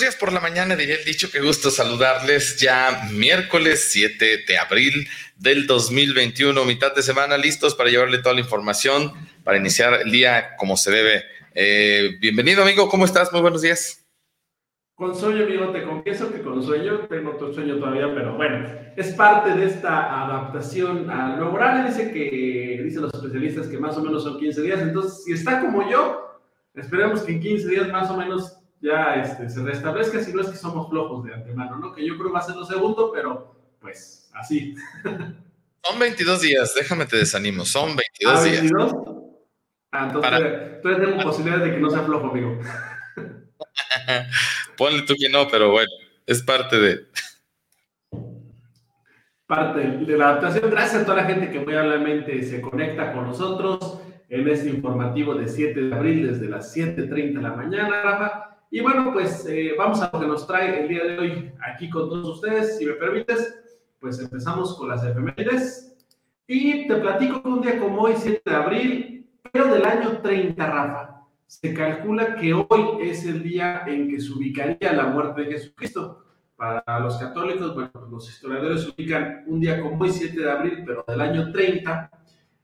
buenos días por la mañana, diría el dicho, qué gusto saludarles ya miércoles 7 de abril del 2021, mitad de semana, listos para llevarle toda la información, para iniciar el día como se debe. Eh, bienvenido amigo, ¿cómo estás? Muy buenos días. Con sueño, amigo, te confieso que con sueño, tengo otro sueño todavía, pero bueno, es parte de esta adaptación nuevo horario. Dice que, dicen los especialistas que más o menos son 15 días, entonces si está como yo, esperemos que en 15 días más o menos ya este, se restablezca, si no es que somos flojos de antemano, ¿no? Que yo creo que va a ser lo segundo, pero pues así. Son 22 días, déjame te desanimo, son 22 ¿Ah, 22? días. Ah, entonces Para... tengo posibilidades de que no sea flojo, amigo. Ponle tú que no, pero bueno, es parte de... Parte de la adaptación. Gracias a toda la gente que muy amablemente se conecta con nosotros en este informativo de 7 de abril desde las 7.30 de la mañana, Rafa. Y bueno, pues eh, vamos a lo que nos trae el día de hoy aquí con todos ustedes. Si me permites, pues empezamos con las efemérides. Y te platico que un día como hoy, 7 de abril, pero del año 30, Rafa, se calcula que hoy es el día en que se ubicaría la muerte de Jesucristo. Para los católicos, bueno, los historiadores ubican un día como hoy, 7 de abril, pero del año 30,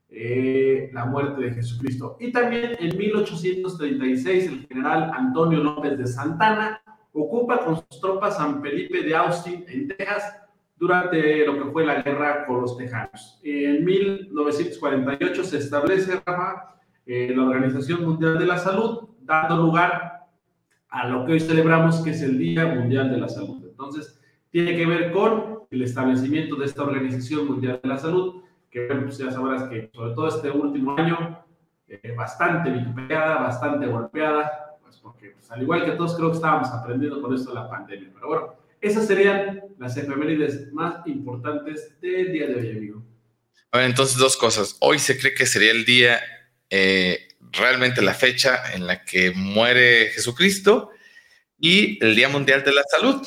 eh, la muerte de Jesucristo. Y también en 1836 el general Antonio López de Santana ocupa con sus tropas San Felipe de Austin en Texas durante lo que fue la guerra con los tejanos. En 1948 se establece eh, la Organización Mundial de la Salud, dando lugar a lo que hoy celebramos, que es el Día Mundial de la Salud. Entonces, tiene que ver con el establecimiento de esta Organización Mundial de la Salud que pues ya sabrás que sobre todo este último año, eh, bastante vituperada, bastante golpeada, pues porque pues, al igual que todos creo que estábamos aprendiendo con esto de la pandemia. Pero bueno, esas serían las efemérides más importantes del día de hoy, amigo. A ver, entonces dos cosas. Hoy se cree que sería el día, eh, realmente la fecha en la que muere Jesucristo y el Día Mundial de la Salud.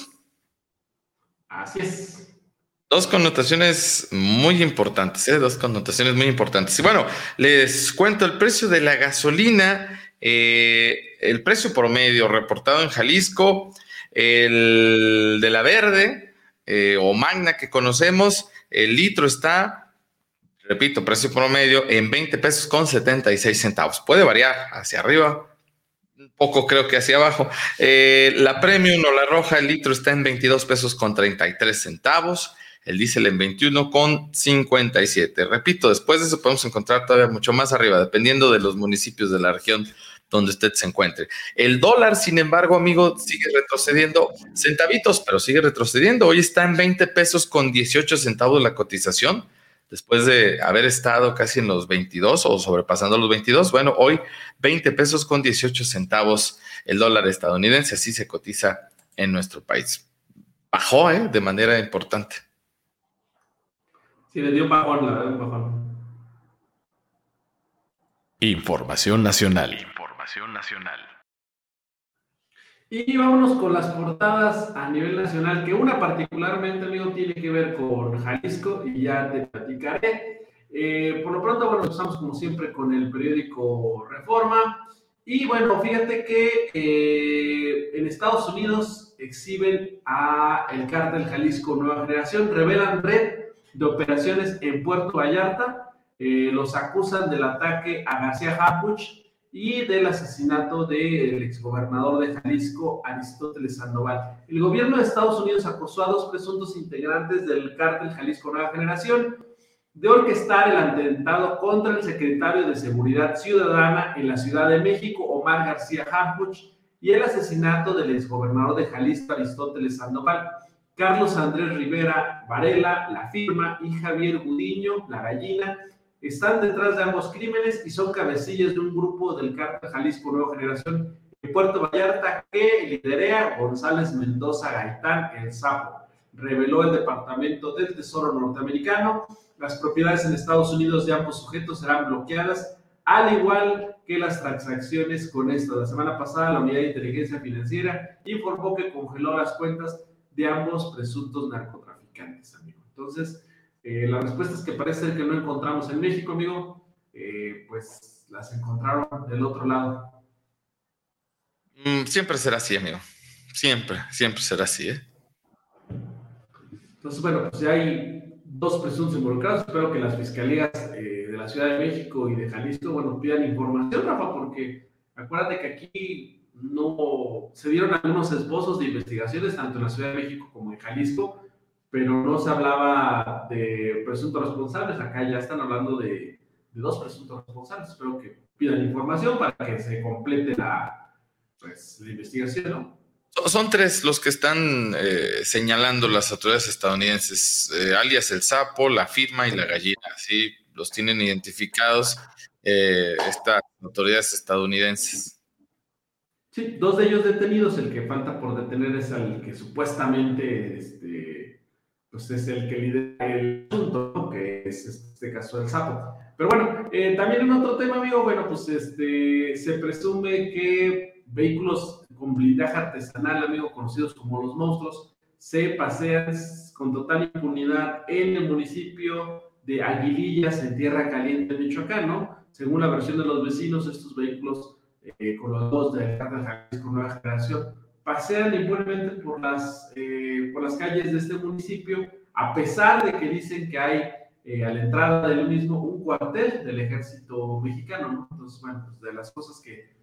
Así es. Dos connotaciones muy importantes, ¿eh? dos connotaciones muy importantes. Y bueno, les cuento el precio de la gasolina, eh, el precio promedio reportado en Jalisco, el de la verde eh, o magna que conocemos, el litro está, repito, precio promedio en 20 pesos con 76 centavos. Puede variar hacia arriba, un poco creo que hacia abajo. la premium o la roja, el litro está en 22 pesos con 33 centavos el diésel en 21 con 57. Repito, después de eso podemos encontrar todavía mucho más arriba, dependiendo de los municipios de la región donde usted se encuentre. El dólar, sin embargo, amigo, sigue retrocediendo centavitos, pero sigue retrocediendo. Hoy está en 20 pesos con 18 centavos la cotización, después de haber estado casi en los 22 o sobrepasando los 22. Bueno, hoy 20 pesos con 18 centavos el dólar estadounidense, así se cotiza en nuestro país. Bajó ¿eh? de manera importante. Sí, le dio bajón, la verdad, bajón. Información nacional. Información nacional. Y vámonos con las portadas a nivel nacional, que una particularmente, amigo, tiene que ver con Jalisco y ya te platicaré. Eh, por lo pronto, bueno, empezamos como siempre con el periódico Reforma. Y bueno, fíjate que eh, en Estados Unidos exhiben a el cártel Jalisco Nueva Generación, revelan red de operaciones en Puerto Vallarta. Eh, los acusan del ataque a García Harpuch y del asesinato del exgobernador de Jalisco, Aristóteles Sandoval. El gobierno de Estados Unidos acusó a dos presuntos integrantes del cártel Jalisco Nueva Generación de orquestar el atentado contra el secretario de Seguridad Ciudadana en la Ciudad de México, Omar García Harpuch, y el asesinato del exgobernador de Jalisco, Aristóteles Sandoval. Carlos Andrés Rivera Varela, La Firma y Javier Gudiño, La Gallina, están detrás de ambos crímenes y son cabecillas de un grupo del cártel Jalisco Nueva Generación en Puerto Vallarta que liderea González Mendoza Gaitán, el Sapo. Reveló el Departamento del Tesoro norteamericano. Las propiedades en Estados Unidos de ambos sujetos serán bloqueadas, al igual que las transacciones con esto. La semana pasada, la Unidad de Inteligencia Financiera informó que congeló las cuentas de ambos presuntos narcotraficantes, amigo. Entonces, eh, la respuesta es que parece que no encontramos en México, amigo, eh, pues las encontraron del otro lado. Mm, siempre será así, amigo. Siempre, siempre será así, ¿eh? Entonces, bueno, pues ya hay dos presuntos involucrados. Espero que las fiscalías eh, de la Ciudad de México y de Jalisco, bueno, pidan información, Rafa, porque acuérdate que aquí no se dieron algunos esbozos de investigaciones, tanto en la Ciudad de México como en Jalisco, pero no se hablaba de presuntos responsables. Acá ya están hablando de, dos presuntos responsables. Espero que pidan información para que se complete la, pues, la investigación, ¿no? Son tres los que están eh, señalando las autoridades estadounidenses, eh, alias el sapo, la firma y la gallina. Sí, los tienen identificados eh, estas autoridades estadounidenses. Sí, dos de ellos detenidos. El que falta por detener es el que supuestamente este, pues es el que lidera el asunto, que es este caso del sapo. Pero bueno, también en otro tema, amigo, bueno, pues este, se presume que vehículos con blindaje artesanal, amigo, conocidos como los monstruos, se pasean con total impunidad en el municipio de Aguilillas, en Tierra Caliente, Michoacán, ¿no? Según la versión de los vecinos, estos vehículos eh, con los dos de Jalisco Nueva Generación pasean impunemente por las, eh, por las calles de este municipio, a pesar de que dicen que hay eh, a la entrada del mismo un cuartel del ejército mexicano, ¿no? Entonces, bueno, pues de las cosas que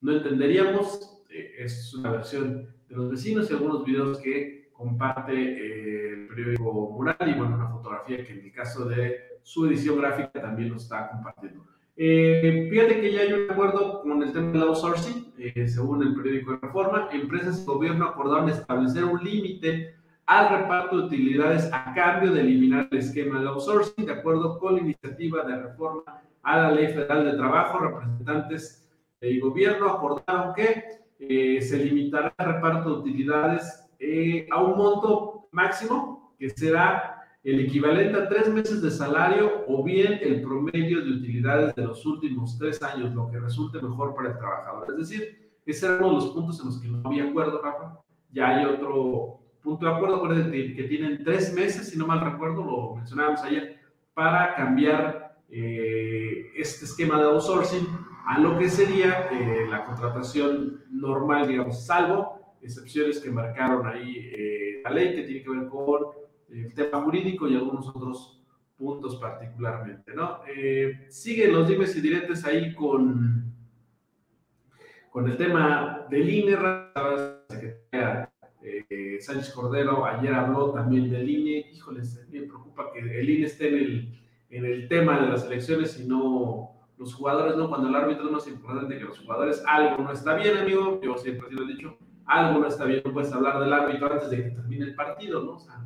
no entenderíamos, es una versión de los vecinos y algunos videos que comparte eh, el periódico Mural y bueno, una fotografía que en el caso de su edición gráfica también lo está compartiendo. Eh, fíjate que ya hay un acuerdo con el tema del outsourcing, eh, según el periódico de Reforma, empresas y gobierno acordaron establecer un límite al reparto de utilidades a cambio de eliminar el esquema del outsourcing, de acuerdo con la iniciativa de reforma a la Ley Federal de Trabajo, representantes y gobierno acordaron que eh, se limitará el reparto de utilidades eh, a un monto máximo que será el equivalente a tres meses de salario o bien el promedio de utilidades de los últimos tres años, lo que resulte mejor para el trabajador. Es decir, ese era uno de los puntos en los que no había acuerdo, Rafa. Ya hay otro punto de acuerdo, acuérdense que tienen tres meses, si no mal recuerdo, lo mencionábamos ayer, para cambiar eh, este esquema de outsourcing a lo que sería eh, la contratación normal, digamos, salvo excepciones que marcaron ahí eh, la ley que tiene que ver con el tema jurídico y algunos otros puntos particularmente, ¿no? Eh, siguen los dimes y diretes ahí con, con el tema del INE, secretaria Sánchez Cordero ayer habló también del INE, híjoles, me preocupa que el INE esté en el, en el tema de las elecciones y no los jugadores no, cuando el árbitro es importante que los jugadores, algo no está bien, amigo, yo siempre he dicho, algo no está bien, no puedes hablar del árbitro antes de que termine el partido, ¿no? O sea,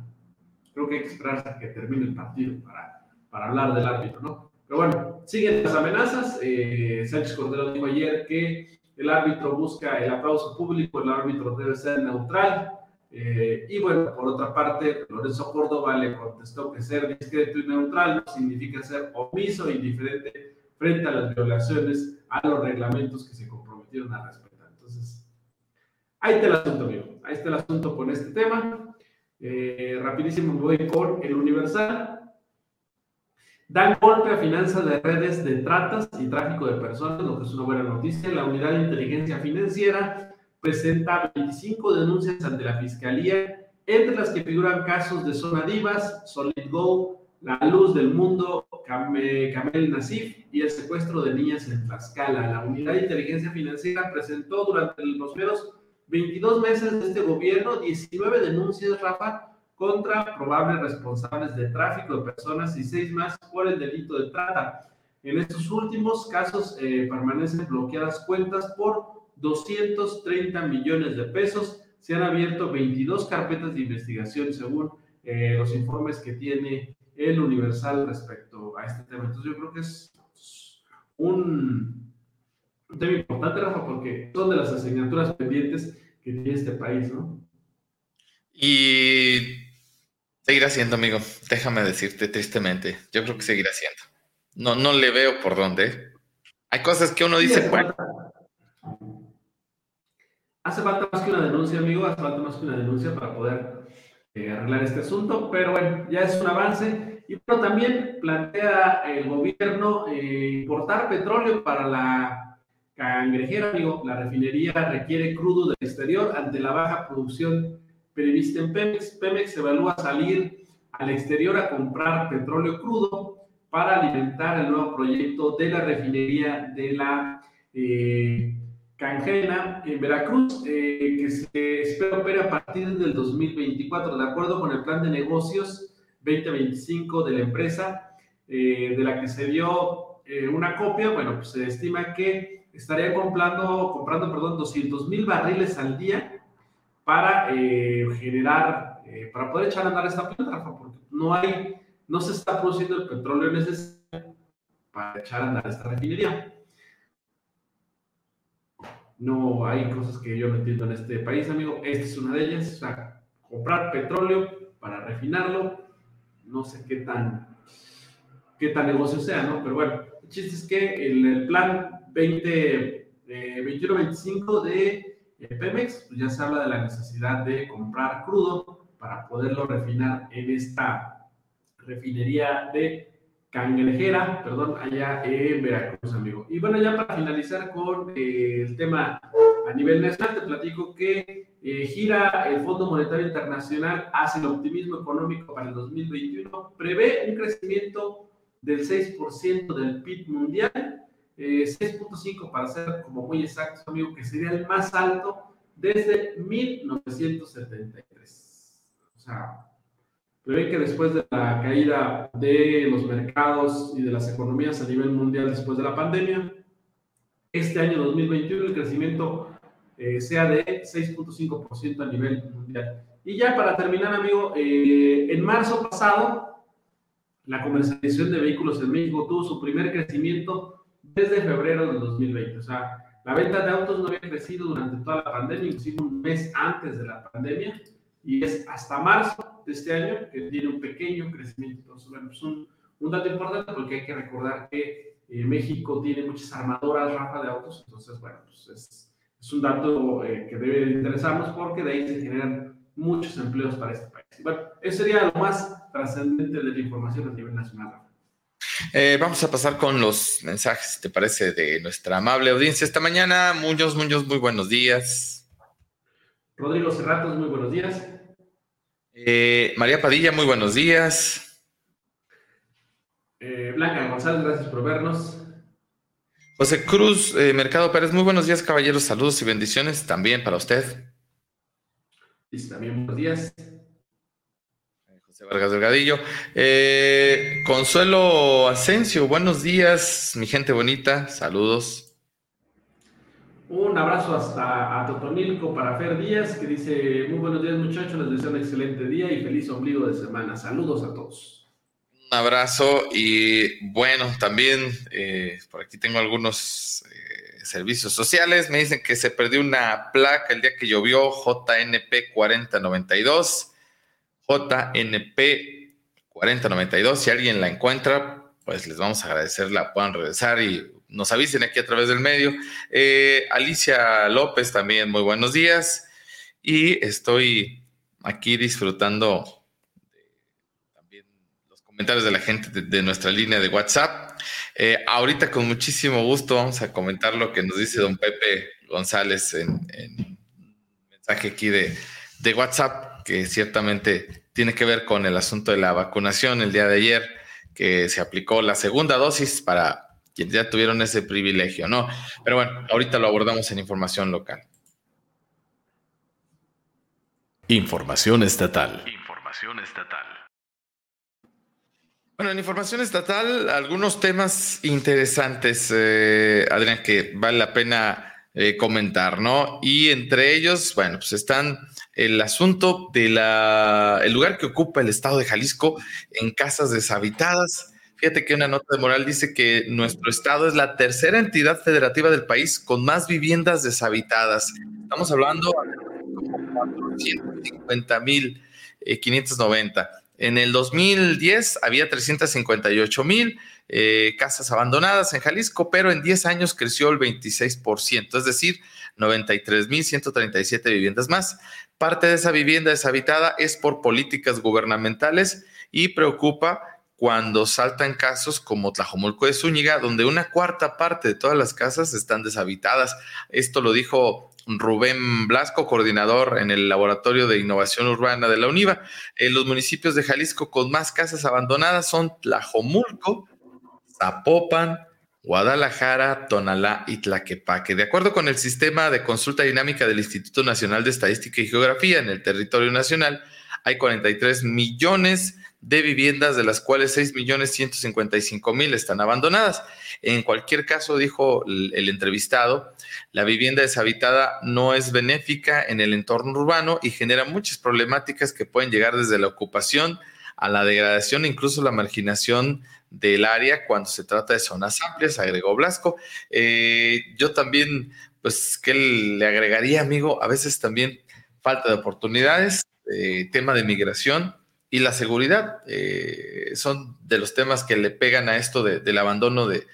creo que hay que esperar hasta que termine el partido para, para hablar del árbitro, ¿no? Pero bueno, siguen las amenazas. Eh, Sánchez Cordero dijo ayer que el árbitro busca el aplauso público, el árbitro debe ser neutral. Eh, y bueno, por otra parte, Lorenzo Córdoba le contestó que ser discreto y neutral significa ser omiso e indiferente frente a las violaciones a los reglamentos que se comprometieron a respetar. Entonces, ahí está el asunto, amigo. Ahí está el asunto con este tema. Eh, rapidísimo voy con el Universal. Dan golpe a finanzas de redes de tratas y tráfico de personas, lo que es una buena noticia. La Unidad de Inteligencia Financiera presenta 25 denuncias ante la Fiscalía, entre las que figuran casos de Zona Divas, Solid Gold, La Luz del Mundo, Camel Nasif y el secuestro de niñas en Tlaxcala. La Unidad de Inteligencia Financiera presentó durante los primeros 22 meses de este gobierno 19 denuncias, Rafa, contra probables responsables de tráfico de personas y seis más por el delito de trata. En estos últimos casos eh, permanecen bloqueadas cuentas por 230 millones de pesos. Se han abierto 22 carpetas de investigación según eh, los informes que tiene el Universal respecto a este tema. Entonces yo creo que es un, tema importante, Rafa, porque son de las asignaturas pendientes que tiene este país, ¿no? Y seguirá siendo, amigo. Déjame decirte tristemente. Yo creo que seguirá siendo. No, no le veo por dónde. Hay cosas que uno dice, hace bueno. Falta, hace falta más que una denuncia, amigo. Hace falta más que una denuncia para poder eh, arreglar este asunto. Pero bueno, ya es un avance. Y bueno, también plantea el gobierno eh, importar petróleo para la cangrejera, amigo. La refinería requiere crudo del exterior ante la baja producción prevista en Pemex. Pemex evalúa salir al exterior a comprar petróleo crudo para alimentar el nuevo proyecto de la refinería de la eh, Cangena en Veracruz, eh, que se espera opere a partir del 2024, de acuerdo con el plan de negocios 2025 de la empresa, eh, de la que se dio una copia, bueno, pues se estima que estaría comprando, comprando perdón, 200 mil barriles al día para generar, para poder echar a andar esta planta, porque no hay, no se está produciendo el petróleo necesario para echar a andar esta refinería no hay cosas que yo no entiendo en este país, amigo. Esta es una de ellas. Comprar petróleo para refinarlo, no sé qué tan, qué tan negocio sea, ¿no? Pero bueno, el chiste es que el, el plan 20, 21-25 de eh, Pemex, pues ya se habla de la necesidad de comprar crudo para poderlo refinar en esta refinería de Cangrejera, perdón, allá en Veracruz, amigo. Y bueno, ya para finalizar con eh, el tema a nivel nacional, te platico que eh, gira el Fondo Monetario Internacional hacia el optimismo económico para el 2021. Prevé un crecimiento del 6% del PIB mundial, 6.5 eh, para ser como muy exactos, amigo, que sería el más alto desde 1973. O sea, Prevé que después de la caída de los mercados y de las economías a nivel mundial después de la pandemia, este año 2021 el crecimiento eh, sea de 6.5% a nivel mundial. Y ya para terminar, amigo, eh, en marzo pasado, la comercialización de vehículos en México tuvo su primer crecimiento desde febrero del 2020. O sea, la venta de autos no había crecido durante toda la pandemia, inclusive un mes antes de la pandemia, y es hasta marzo de este año, que tiene un pequeño crecimiento. Entonces, bueno, pues un, un dato importante porque hay que recordar que eh, México tiene muchas armadoras, Rafa, de autos. Entonces, bueno, pues es, es un dato eh, que debe interesarnos porque de ahí se generan muchos empleos para este país. bueno, eso sería lo más trascendente de la información a nivel nacional, Rafa. Eh, vamos a pasar con los mensajes, ¿te parece? De nuestra amable audiencia esta mañana. Muñoz, Muñoz, muy buenos días. Rodrigo Cerratos, muy buenos días. Eh, María Padilla, muy buenos días. Eh, Blanca González, gracias por vernos. José Cruz, Mercado Pérez, muy buenos días, caballeros. Saludos y bendiciones también para usted. Y también buenos días. Vargas Delgadillo. Consuelo Asensio, buenos días, mi gente bonita. Saludos. Un abrazo hasta a Totonilco para Fer Díaz, que dice, muy buenos días muchachos, les deseo un excelente día y feliz ombligo de semana. Saludos a todos. Un abrazo y bueno, también eh, por aquí tengo algunos eh, servicios sociales. Me dicen que se perdió una placa el día que llovió, JNP 4092. JNP 4092. Si alguien la encuentra, pues les vamos a agradecer, la puedan regresar y nos avisen aquí a través del medio. Eh, Alicia López también, muy buenos días. Y estoy aquí disfrutando también los comentarios de la gente de, nuestra línea de WhatsApp. Eh, ahorita con muchísimo gusto vamos a comentar lo que nos dice don Pepe González en, en mensaje aquí de, de WhatsApp, que ciertamente tiene que ver con el asunto de la vacunación el día de ayer, que se aplicó la segunda dosis para quienes ya tuvieron ese privilegio, ¿no? Pero bueno, ahorita lo abordamos en información local. Información estatal. Información estatal. Bueno, en información estatal, algunos temas interesantes, eh, Adrián, que vale la pena eh, comentar, ¿no? Y entre ellos, bueno, pues están el asunto de la, el lugar que ocupa el estado de Jalisco en casas deshabitadas. Fíjate que una nota de moral dice que nuestro estado es la tercera entidad federativa del país con más viviendas deshabitadas. Estamos hablando de 450 mil 590. Eh, en el 2010 había 358 mil eh, casas abandonadas en Jalisco, pero en 10 años creció el 26%, es decir, 93 mil 137 viviendas más. Parte de esa vivienda deshabitada es por políticas gubernamentales y preocupa cuando saltan casos como Tlajomulco de Zúñiga, donde una cuarta parte de todas las casas están deshabitadas. Esto lo dijo Rubén Blasco, coordinador en el Laboratorio de Innovación Urbana de la UNIVA. Los municipios de Jalisco con más casas abandonadas son Tlajomulco, Zapopan, Guadalajara, Tonalá y Tlaquepaque. De acuerdo con el sistema de consulta dinámica del Instituto Nacional de Estadística y Geografía en el territorio nacional, hay 43 millones de viviendas, de las cuales 6 millones 155 mil están abandonadas. En cualquier caso, dijo el, entrevistado, la vivienda deshabitada no es benéfica en el entorno urbano y genera muchas problemáticas que pueden llegar desde la ocupación a la degradación, incluso la marginación del área cuando se trata de zonas amplias, agregó Blasco. Eh, yo también, pues, ¿qué le agregaría, amigo? A veces también falta de oportunidades, eh, tema de migración y la seguridad eh, son de los temas que le pegan a esto del abandono de,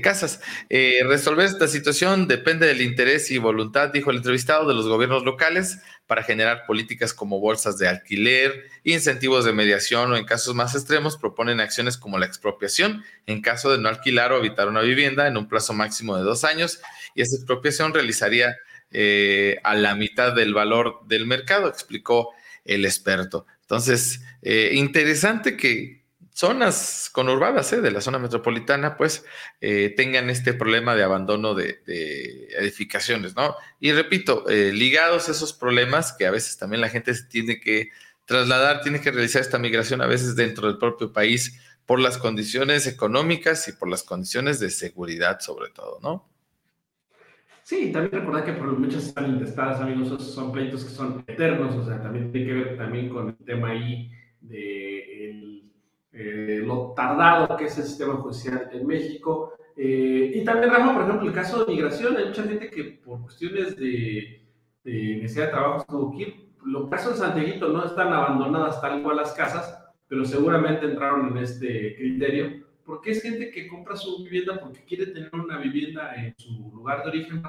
casas. Eh, resolver esta situación depende del interés y voluntad, dijo el entrevistado, de los gobiernos locales para generar políticas como bolsas de alquiler, incentivos de mediación o en casos más extremos proponen acciones como la expropiación en caso de no alquilar o habitar una vivienda en un plazo máximo de dos años y esa expropiación realizaría eh, a la mitad del valor del mercado, explicó el experto. Entonces, eh, interesante que zonas conurbadas eh, de la zona metropolitana, pues, eh, tengan este problema de abandono de, edificaciones, ¿no? Y repito, ligados a esos problemas que a veces también la gente tiene que trasladar, tiene que realizar esta migración a veces dentro del propio país por las condiciones económicas y por las condiciones de seguridad sobre todo, ¿no? Sí, también recordar que por muchas amigos, son pleitos que son eternos, o sea, también tiene que ver también con el tema ahí de eh, lo tardado que es el sistema judicial en México. Eh, y también, Rafa, por ejemplo, el caso de migración, hay mucha gente que por cuestiones de, de necesidad de trabajo tuvo que ir. Los casos de Santiaguito no están abandonadas tal cual las casas, pero seguramente entraron en este criterio porque es gente que compra su vivienda porque quiere tener una vivienda en su lugar de origen,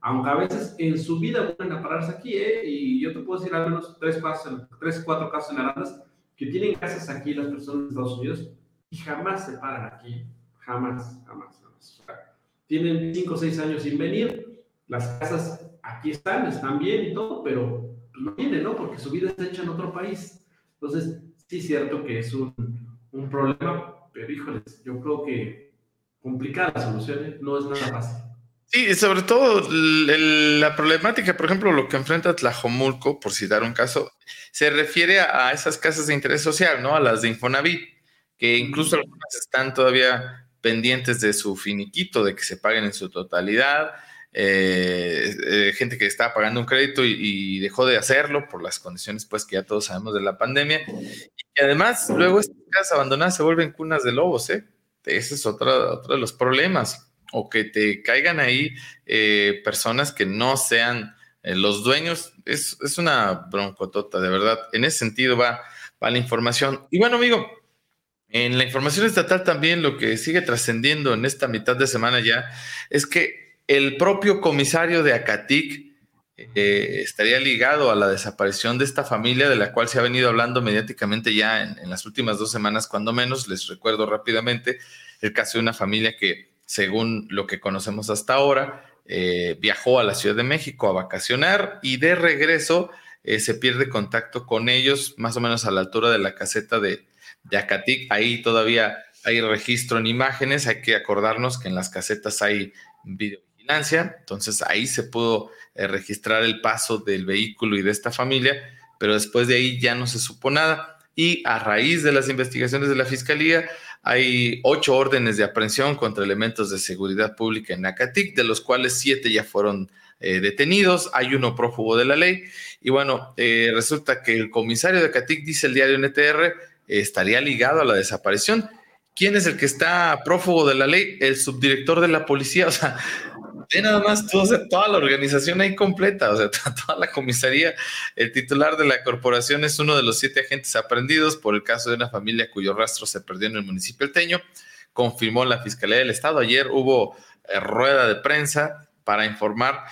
aunque a veces en su vida van a pararse aquí, ¿eh? y yo te puedo decir al menos tres, casos, tres cuatro casos en Arandas que tienen casas aquí las personas de Estados Unidos y jamás se paran aquí, jamás, jamás, jamás. tienen cinco o seis años sin venir, las casas aquí están, están bien y todo, pero no vienen, ¿no? Porque su vida está hecha en otro país. Entonces, sí es cierto que es un, un problema, pero híjoles, yo creo que complicada la solución, ¿eh? no es nada fácil. Sí, y sobre todo la problemática, por ejemplo, lo que enfrenta Tlajomulco, por citar un caso, se refiere a, esas casas de interés social, ¿no? A las de Infonavit, que incluso algunas están todavía pendientes de su finiquito, de que se paguen en su totalidad. Eh, eh, gente que estaba pagando un crédito y, dejó de hacerlo por las condiciones pues que ya todos sabemos de la pandemia y además luego estas casas abandonadas se vuelven cunas de lobos ¿eh? ese es otro, otro de los problemas o que te caigan ahí eh, personas que no sean los dueños es, es, una broncotota de verdad en ese sentido va, va la información y bueno amigo en la información estatal también lo que sigue trascendiendo en esta mitad de semana ya es que el propio comisario de Acatic eh, estaría ligado a la desaparición de esta familia, de la cual se ha venido hablando mediáticamente ya en, las últimas dos semanas, cuando menos. Les recuerdo rápidamente el caso de una familia que, según lo que conocemos hasta ahora, eh, viajó a la Ciudad de México a vacacionar y de regreso eh, se pierde contacto con ellos, más o menos a la altura de la caseta de, de Acatic. Ahí todavía hay registro en imágenes, hay que acordarnos que en las casetas hay video entonces ahí se pudo eh, registrar el paso del vehículo y de esta familia, pero después de ahí ya no se supo nada. Y a raíz de las investigaciones de la Fiscalía, hay ocho órdenes de aprehensión contra elementos de seguridad pública en Acatic, de los cuales siete ya fueron eh, detenidos, hay uno prófugo de la ley. Y bueno, eh, resulta que el comisario de Acatic, dice el diario NTR, estaría ligado a la desaparición. ¿Quién es el que está prófugo de la ley? El subdirector de la policía. O sea, de nada más toda la organización ahí completa, o sea, toda la comisaría. El titular de la corporación es uno de los siete agentes aprendidos por el caso de una familia cuyo rastro se perdió en el municipio Teño, confirmó la Fiscalía del Estado. Ayer hubo eh, rueda de prensa para informar,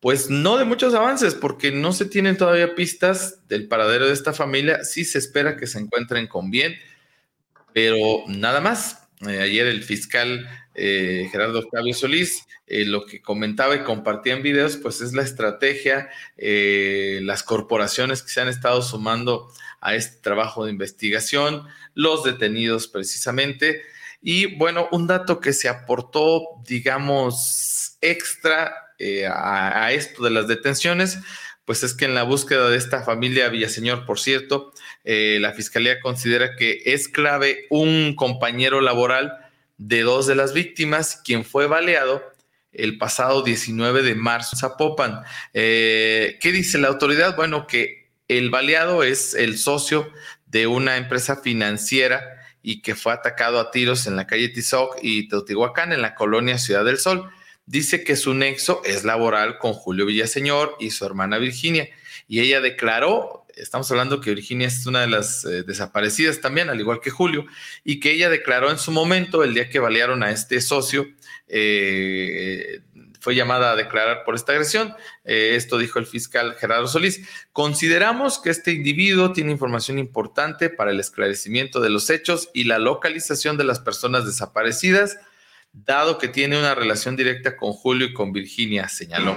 pues no de muchos avances, porque no se tienen todavía pistas del paradero de esta familia. Sí se espera que se encuentren con bien pero nada más. Eh, ayer el fiscal eh, Gerardo Octavio Solís eh, lo que comentaba y compartía en videos, pues es la estrategia, las corporaciones que se han estado sumando a este trabajo de investigación, los detenidos precisamente. Y bueno, un dato que se aportó, digamos, extra a esto de las detenciones, pues es que en la búsqueda de esta familia Villaseñor, por cierto, eh, la Fiscalía considera que es clave un compañero laboral de dos de las víctimas, quien fue baleado el pasado 19 de marzo en Zapopan. Eh, ¿Qué dice la autoridad? Bueno, que el baleado es el socio de una empresa financiera y que fue atacado a tiros en la calle Tizoc y Teotihuacán, en la colonia Ciudad del Sol dice que su nexo es laboral con Julio Villaseñor y su hermana Virginia. Y ella declaró, estamos hablando que Virginia es una de las eh, desaparecidas también, al igual que Julio, y que ella declaró en su momento, el día que balearon a este socio, eh, fue llamada a declarar por esta agresión. Eh, esto dijo el fiscal Gerardo Solís. Consideramos que este individuo tiene información importante para el esclarecimiento de los hechos y la localización de las personas desaparecidas dado que tiene una relación directa con Julio y con Virginia, señaló.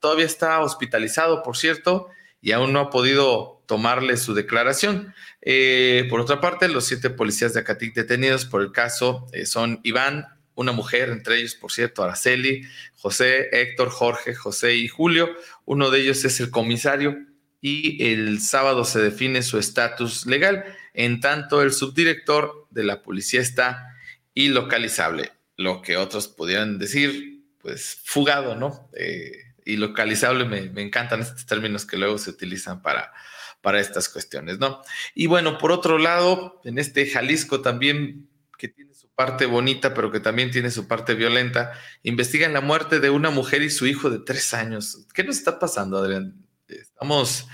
Todavía está hospitalizado, por cierto, y aún no ha podido tomarle su declaración. Eh, por otra parte, los siete policías de Acatic detenidos por el caso eh, son Iván, una mujer, entre ellos, por cierto, Araceli, José, Héctor, Jorge, José y Julio. Uno de ellos es el comisario y el sábado se define su estatus legal. En tanto, el subdirector de la policía está y localizable, lo que otros pudieran decir, pues fugado, ¿no? Eh, y localizable me, encantan estos términos que luego se utilizan para, para estas cuestiones, ¿no? Y bueno, por otro lado, en este Jalisco también, que tiene su parte bonita, pero que también tiene su parte violenta, investigan la muerte de una mujer y su hijo de tres años. ¿Qué nos está pasando, Adrián? Estamos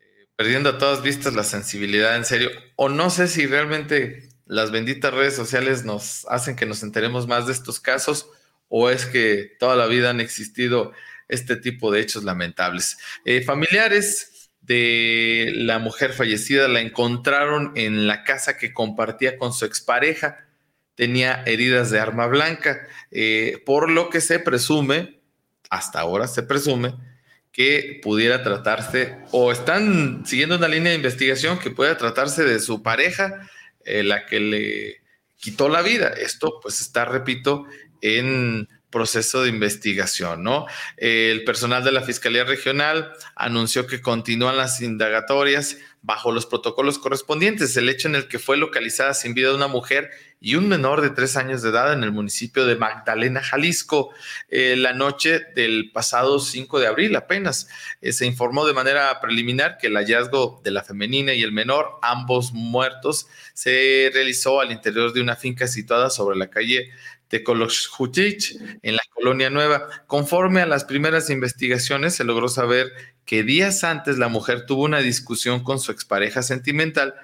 eh, perdiendo a todas vistas la sensibilidad, en serio, o no sé si realmente las benditas redes sociales nos hacen que nos enteremos más de estos casos o es que toda la vida han existido este tipo de hechos lamentables. Eh, familiares de la mujer fallecida la encontraron en la casa que compartía con su expareja. Tenía heridas de arma blanca, eh, por lo que se presume, hasta ahora se presume, que pudiera tratarse o están siguiendo una línea de investigación que pueda tratarse de su pareja eh, la que le quitó la vida. Esto pues está, repito, en proceso de investigación, ¿no? El personal de la Fiscalía Regional anunció que continúan las indagatorias bajo los protocolos correspondientes. El hecho en el que fue localizada sin vida una mujer y un menor de tres años de edad en el municipio de Magdalena, Jalisco, eh, la noche del pasado 5 de abril apenas. Eh, se informó de manera preliminar que el hallazgo de la femenina y el menor, ambos muertos, se realizó al interior de una finca situada sobre la calle Tecolochutich, en la Colonia Nueva. Conforme a las primeras investigaciones, se logró saber que días antes la mujer tuvo una discusión con su expareja sentimental,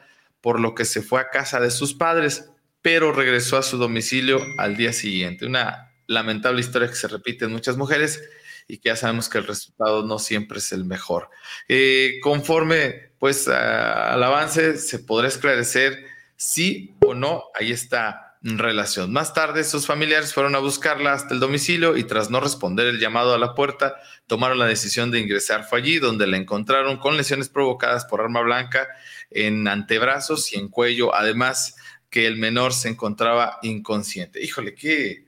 por lo que se fue a casa de sus padres pero regresó a su domicilio al día siguiente. Una lamentable historia que se repite en muchas mujeres y que ya sabemos que el resultado no siempre es el mejor. Eh, conforme pues al avance se podrá esclarecer si o no hay esta relación. Más tarde sus familiares fueron a buscarla hasta el domicilio y tras no responder el llamado a la puerta, tomaron la decisión de ingresar. Fue allí donde la encontraron con lesiones provocadas por arma blanca en antebrazos y en cuello. Además, que el menor se encontraba inconsciente. Híjole, qué,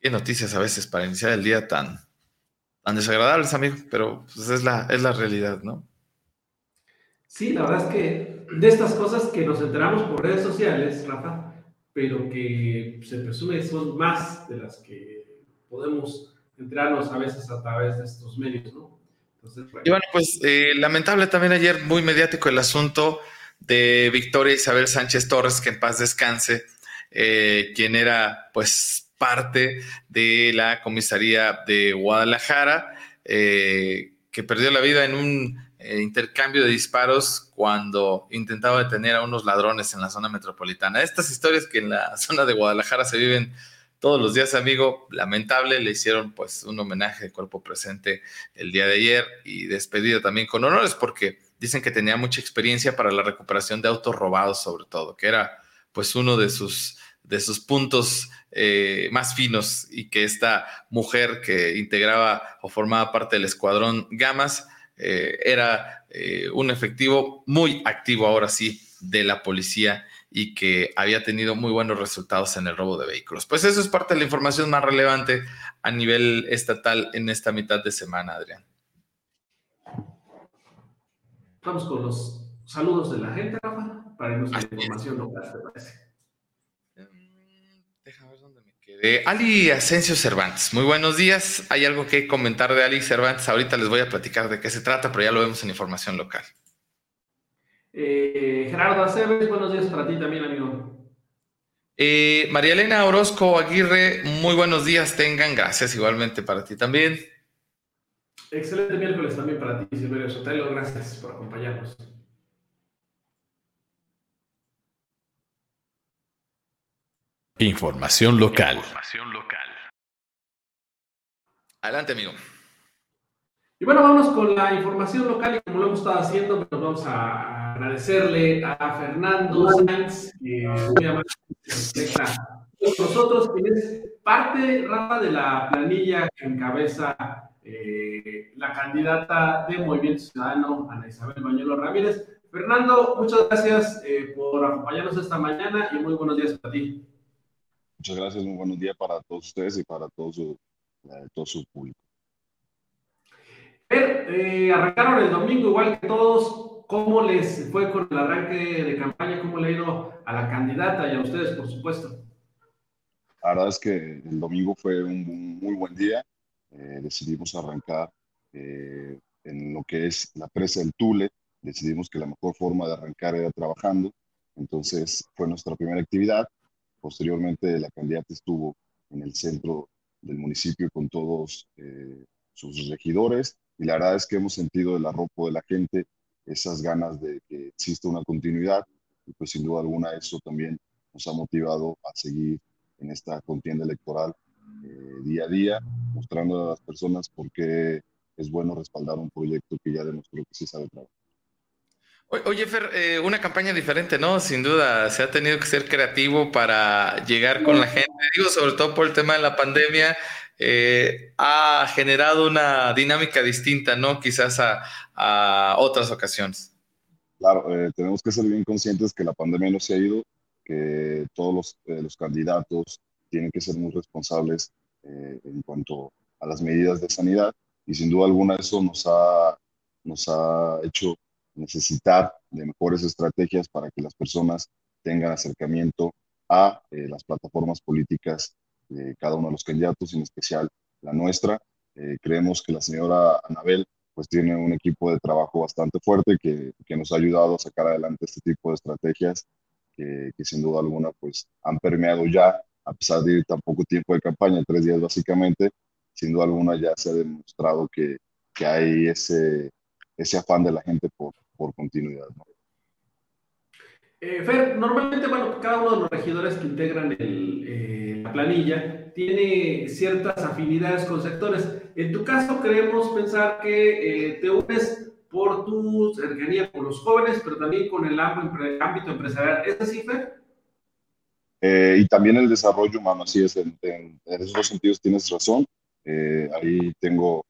qué noticias a veces para iniciar el día tan, tan desagradables, amigo, pero pues es, la, es la realidad, ¿no? Sí, la verdad es que de estas cosas que nos enteramos por redes sociales, Rafa, pero que se presume son más de las que podemos enterarnos a veces a través de estos medios, ¿no? Y bueno, pues eh, lamentable también ayer, muy mediático el asunto de Victoria Isabel Sánchez Torres, que en paz descanse, eh, quien era pues parte de la comisaría de Guadalajara, eh, que perdió la vida en un eh, intercambio de disparos cuando intentaba detener a unos ladrones en la zona metropolitana. Estas historias que en la zona de Guadalajara se viven todos los días, amigo, lamentable, le hicieron pues un homenaje de cuerpo presente el día de ayer y despedido también con honores porque dicen que tenía mucha experiencia para la recuperación de autos robados, sobre todo, que era pues uno de sus, de sus puntos eh, más finos y que esta mujer que integraba o formaba parte del escuadrón Gamas eh, era eh, un efectivo muy activo ahora sí de la policía y que había tenido muy buenos resultados en el robo de vehículos. Pues eso es parte de la información más relevante a nivel estatal en esta mitad de semana, Adrián. Vamos con los saludos de la gente, Rafa, para irnos a la información local, ¿te parece? Ali Asensio Cervantes, muy buenos días. Hay algo que comentar de Ali Cervantes. Ahorita les voy a platicar de qué se trata, pero ya lo vemos en información local. Eh, Gerardo Aceves, buenos días para ti también, amigo. Eh, María Elena Orozco Aguirre, muy buenos días, tengan. Gracias igualmente para ti también. Excelente miércoles también para ti, Silverio Sotelo. Gracias por acompañarnos. Información local. Adelante, amigo. Y bueno, vamos con la información local y como lo hemos estado haciendo, nos pues vamos a agradecerle a Fernando Sanz, que muy amable está con nosotros, quien es parte, Rafa, de la planilla que encabeza eh, la candidata de Movimiento Ciudadano, Ana Isabel Bañuelo Ramírez. Fernando, muchas gracias eh, por acompañarnos esta mañana y muy buenos días para ti. Muchas gracias, muy buenos días para todos ustedes y para todo su, eh, todo su público. Eh, arrancaron el domingo igual que todos. ¿Cómo les fue con el arranque de campaña? ¿Cómo le ha ido a la candidata y a ustedes, por supuesto? La verdad es que el domingo fue un muy buen día. Eh, decidimos arrancar eh, en lo que es la presa del Tule. Decidimos que la mejor forma de arrancar era trabajando. Entonces fue nuestra primera actividad. Posteriormente la candidata estuvo en el centro del municipio con todos eh, sus regidores y la verdad es que hemos sentido el arropo de la gente, esas ganas de que exista una continuidad y pues sin duda alguna eso también nos ha motivado a seguir en esta contienda electoral eh, día a día, mostrando a las personas por qué es bueno respaldar un proyecto que ya demostró que sí sabe trabajar. Oye, Fer, eh, una campaña diferente, ¿no? Sin duda, se ha tenido que ser creativo para llegar con la gente, digo, sobre todo por el tema de la pandemia, eh, ha generado una dinámica distinta, ¿no? Quizás a, a otras ocasiones. Claro, eh, tenemos que ser bien conscientes que la pandemia no se ha ido, que todos los, eh, los candidatos tienen que ser muy responsables eh, en cuanto a las medidas de sanidad y sin duda alguna eso nos ha, nos ha hecho necesitar de mejores estrategias para que las personas tengan acercamiento a eh, las plataformas políticas de cada uno de los candidatos, en especial la nuestra. Eh, creemos que la señora Anabel pues tiene un equipo de trabajo bastante fuerte que, que nos ha ayudado a sacar adelante este tipo de estrategias que, que, sin duda alguna pues han permeado ya, a pesar de tan poco tiempo de campaña, tres días básicamente, sin duda alguna ya se ha demostrado que, que hay ese, ese afán de la gente por, por continuidad. ¿no? Eh, Fer, normalmente, bueno, cada uno de los regidores que integran el, eh, la planilla tiene ciertas afinidades con sectores. En tu caso, queremos pensar que eh, te unes por tu cercanía con los jóvenes, pero también con el ámbito empresarial. ¿Es así, Fer? Eh, y también el desarrollo humano, así es, en, en, en esos dos sentidos tienes razón. ahí tengo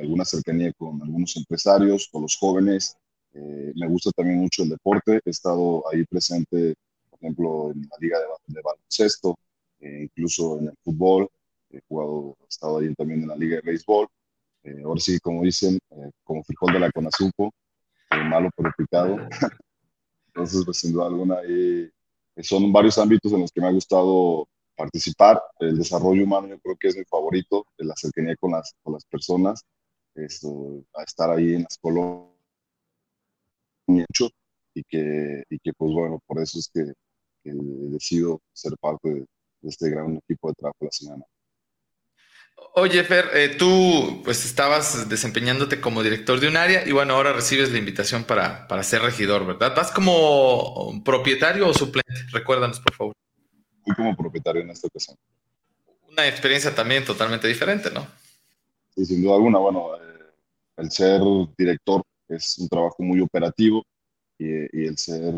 alguna cercanía con algunos empresarios, con los jóvenes, eh, me gusta también mucho el deporte. He estado ahí presente, por ejemplo, en la liga de, de baloncesto, eh, incluso en el fútbol. He jugado, he estado ahí también en la liga de béisbol. Eh, ahora sí, como dicen, eh, como frijol de la Conazupo, malo pero picado. Entonces, pues sin duda alguna, son varios ámbitos en los que me ha gustado participar. El desarrollo humano yo creo que es mi favorito, la cercanía con las, con las personas, esto, a estar ahí en las colonias mucho y que, y que pues bueno, por eso es que, que decido ser parte de, de, este gran equipo de trabajo de la semana. Oye, Fer, eh, tú pues estabas desempeñándote como director de un área y bueno, ahora recibes la invitación para, para ser regidor, ¿verdad? ¿Vas como propietario o suplente? Recuérdanos, por favor. Fui como propietario en esta ocasión. Una experiencia también totalmente diferente, ¿no? Sí, sin duda alguna. Bueno, eh, el ser director es un trabajo muy operativo y, y el ser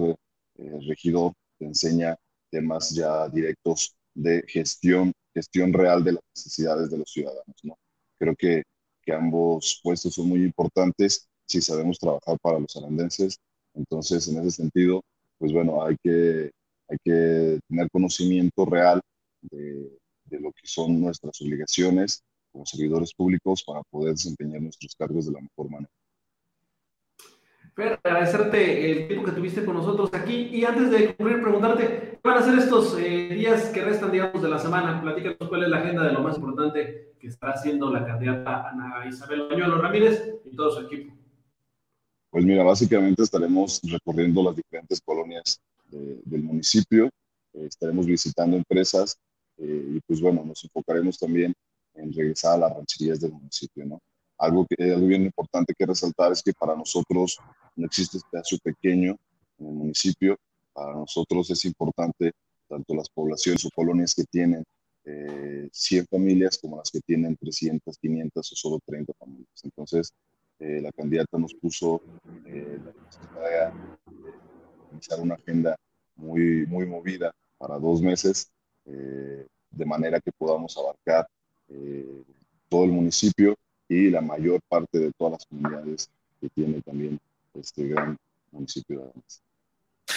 eh, regidor te enseña temas ya directos de gestión, gestión real de las necesidades de los ciudadanos. ¿no? Creo que, que ambos puestos son muy importantes si sabemos trabajar para los arandenses. Entonces, en ese sentido, pues bueno, hay que, hay que tener conocimiento real de, de lo que son nuestras obligaciones como servidores públicos para poder desempeñar nuestros cargos de la mejor manera. Fer, agradecerte el tiempo que tuviste con nosotros aquí y antes de concluir, preguntarte, ¿qué van a ser estos eh, días que restan, digamos, de la semana? Platícanos cuál es la agenda de lo más importante que está haciendo la candidata Ana Isabel Bañuelo Ramírez y todo su equipo. Pues mira, básicamente estaremos recorriendo las diferentes colonias de, del municipio, eh, estaremos visitando empresas eh, y pues bueno, nos enfocaremos también en regresar a las rancherías del municipio, ¿no? Algo, que, algo bien importante que resaltar es que para nosotros no existe espacio pequeño en el municipio. Para nosotros es importante tanto las poblaciones o colonias que tienen eh, 100 familias como las que tienen 300, 500 o solo 30 familias. Entonces, eh, la candidata nos puso eh, la iniciar una agenda muy, muy movida para dos meses, eh, de manera que podamos abarcar eh, todo el municipio y la mayor parte de todas las comunidades que tiene también este gran municipio de Adams.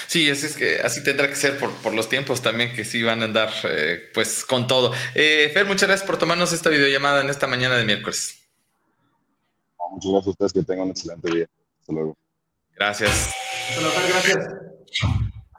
Sí, así es que así tendrá que ser por, por los tiempos también que sí van a andar eh, pues con todo. Eh, Fer, muchas gracias por tomarnos esta videollamada en esta mañana de miércoles. Muchas gracias a ustedes, que tengan un excelente día. Hasta luego. Gracias. Bueno, Fer, gracias.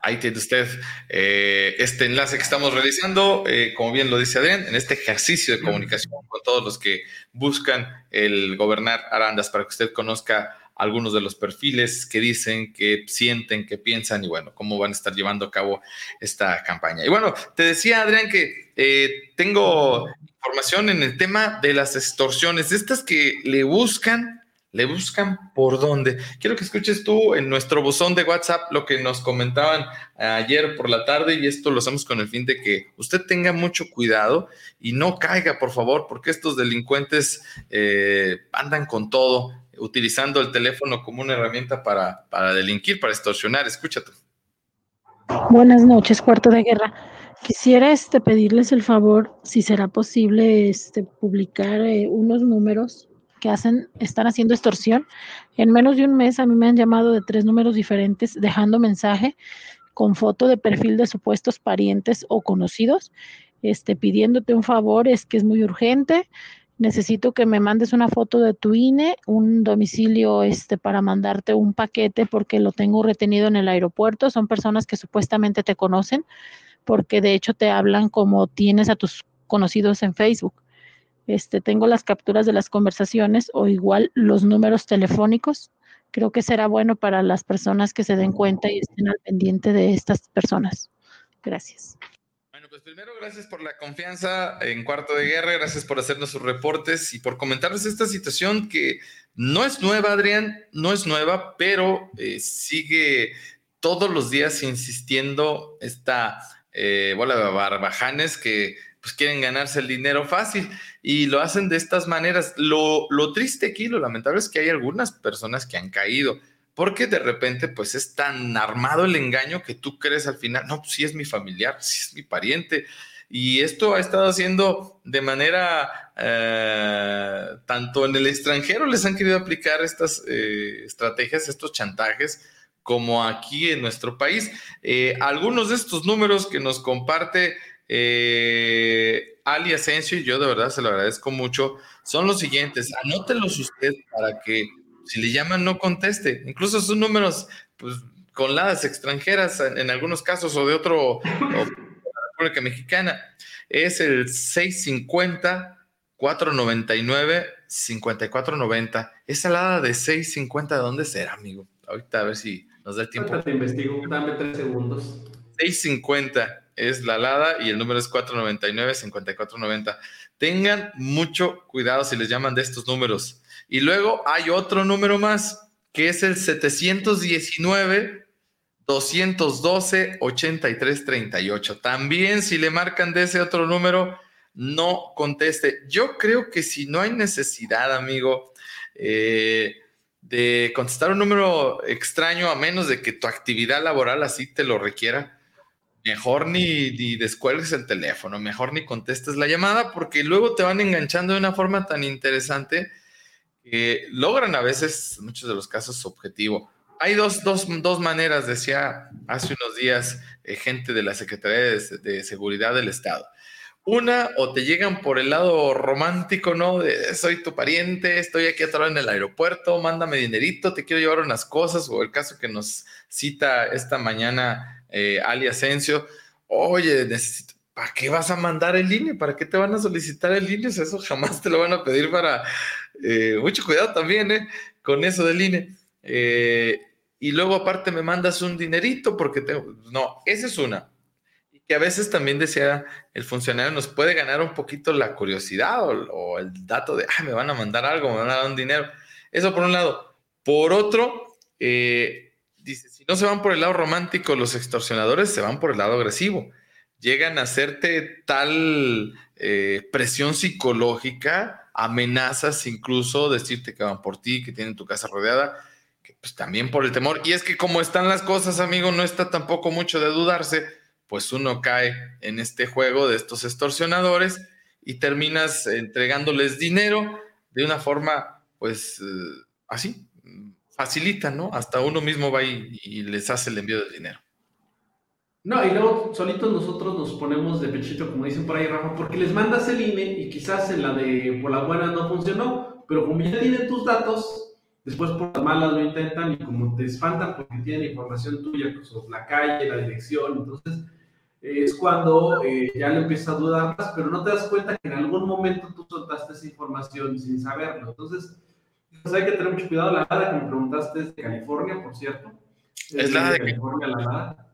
Ahí tiene usted eh, este enlace que estamos realizando, eh, como bien lo dice Adrián, en este ejercicio de comunicación con todos los que buscan el gobernar Arandas para que usted conozca algunos de los perfiles que dicen, que sienten, que piensan y bueno, cómo van a estar llevando a cabo esta campaña. Y bueno, te decía Adrián que eh, tengo información en el tema de las extorsiones, estas que le buscan le buscan por dónde. Quiero que escuches tú en nuestro buzón de WhatsApp lo que nos comentaban ayer por la tarde y esto lo hacemos con el fin de que usted tenga mucho cuidado y no caiga, por favor, porque estos delincuentes eh, andan con todo, utilizando el teléfono como una herramienta para, para delinquir, para extorsionar. Escúchate. Buenas noches, cuarto de guerra. Quisiera este, pedirles el favor, si será posible, este, publicar eh, unos números que hacen, están haciendo extorsión. En menos de un mes a mí me han llamado de tres números diferentes dejando mensaje con foto de perfil de supuestos parientes o conocidos, este, pidiéndote un favor, es que es muy urgente. Necesito que me mandes una foto de tu INE, un domicilio este, para mandarte un paquete porque lo tengo retenido en el aeropuerto. Son personas que supuestamente te conocen porque de hecho te hablan como tienes a tus conocidos en Facebook. Este, tengo las capturas de las conversaciones o igual los números telefónicos. Creo que será bueno para las personas que se den cuenta y estén al pendiente de estas personas. Gracias. Pues primero gracias por la confianza en Cuarto de Guerra, gracias por hacernos sus reportes y por comentarnos esta situación que no es nueva, Adrián, no es nueva, pero eh, sigue todos los días insistiendo esta eh, bola de barbajanes que pues quieren ganarse el dinero fácil y lo hacen de estas maneras. Lo, lo triste aquí, lo lamentable es que hay algunas personas que han caído porque de repente pues es tan armado el engaño que tú crees al final, no, pues es mi familiar, sí es mi pariente. Y esto ha estado haciendo de manera, eh, tanto en el extranjero les han querido aplicar estas eh, estrategias, estos chantajes, como aquí en nuestro país. Eh, algunos de estos números que nos comparte Ali Asensio, y yo de verdad se lo agradezco mucho, son los siguientes. Anótelos usted para que si le llaman no conteste. Incluso son números pues, con ladas extranjeras en, en, algunos casos o de otro, o República Mexicana. Es el 650 499 5490. Esa alada de 650, ¿de dónde será, amigo? Ahorita a ver si nos da el tiempo. Ahorita te investigo, dame tres segundos. 650 es la alada y el número es 499-5490. Tengan mucho cuidado si les llaman de estos números. Y luego hay otro número más, que es el 719 212 8338. También si le marcan de ese otro número, no conteste. Yo creo que si no hay necesidad, amigo, eh, de contestar un número extraño, a menos de que tu actividad laboral así te lo requiera, mejor ni, ni descuelgues el teléfono, mejor ni contestes la llamada, porque luego te van enganchando de una forma tan interesante que logran a veces, en muchos de los casos, su objetivo. Hay dos, dos, dos maneras, decía hace unos días eh, gente de la Secretaría de, Seguridad del Estado. Una, o te llegan por el lado romántico, ¿no? De soy tu pariente, estoy aquí atrás en el aeropuerto, mándame dinerito, te quiero llevar unas cosas, o el caso que nos cita esta mañana eh, Ali Asensio, oye, necesito, ¿para qué vas a mandar el INE? ¿Para qué te van a solicitar el INE? eso jamás te lo van a pedir para... Eh, mucho cuidado también, ¿eh? Con eso del INE. Eh, y luego aparte me mandas un dinerito porque tengo... No, esa es una que a veces también decía el funcionario, nos puede ganar un poquito la curiosidad o, el dato de, ah, me van a mandar algo, me van a dar un dinero. Eso por un lado. Por otro, eh, dice, si no se van por el lado romántico, los extorsionadores se van por el lado agresivo. Llegan a hacerte tal eh, presión psicológica, amenazas incluso, decirte que van por ti, que tienen tu casa rodeada, que pues también por el temor. Y es que como están las cosas, amigo, no está tampoco mucho de dudarse pues uno cae en este juego de estos extorsionadores y terminas entregándoles dinero de una forma, pues eh, así, facilita, ¿no? Hasta uno mismo va y, les hace el envío del dinero. No, y luego solitos nosotros nos ponemos de pechito, como dicen por ahí, Rafa, porque les mandas el INE y quizás en la de por la buena no funcionó, pero como ya tienen tus datos, después por las malas lo intentan y como te espantan porque tienen información tuya pues, sobre la calle, la dirección, entonces es cuando eh, ya le empiezas a dudar más, pero no te das cuenta que en algún momento tú soltaste esa información sin saberlo. Entonces, pues hay que tener mucho cuidado. La nada que me preguntaste es de California, por cierto. Es, la de, California, la nada.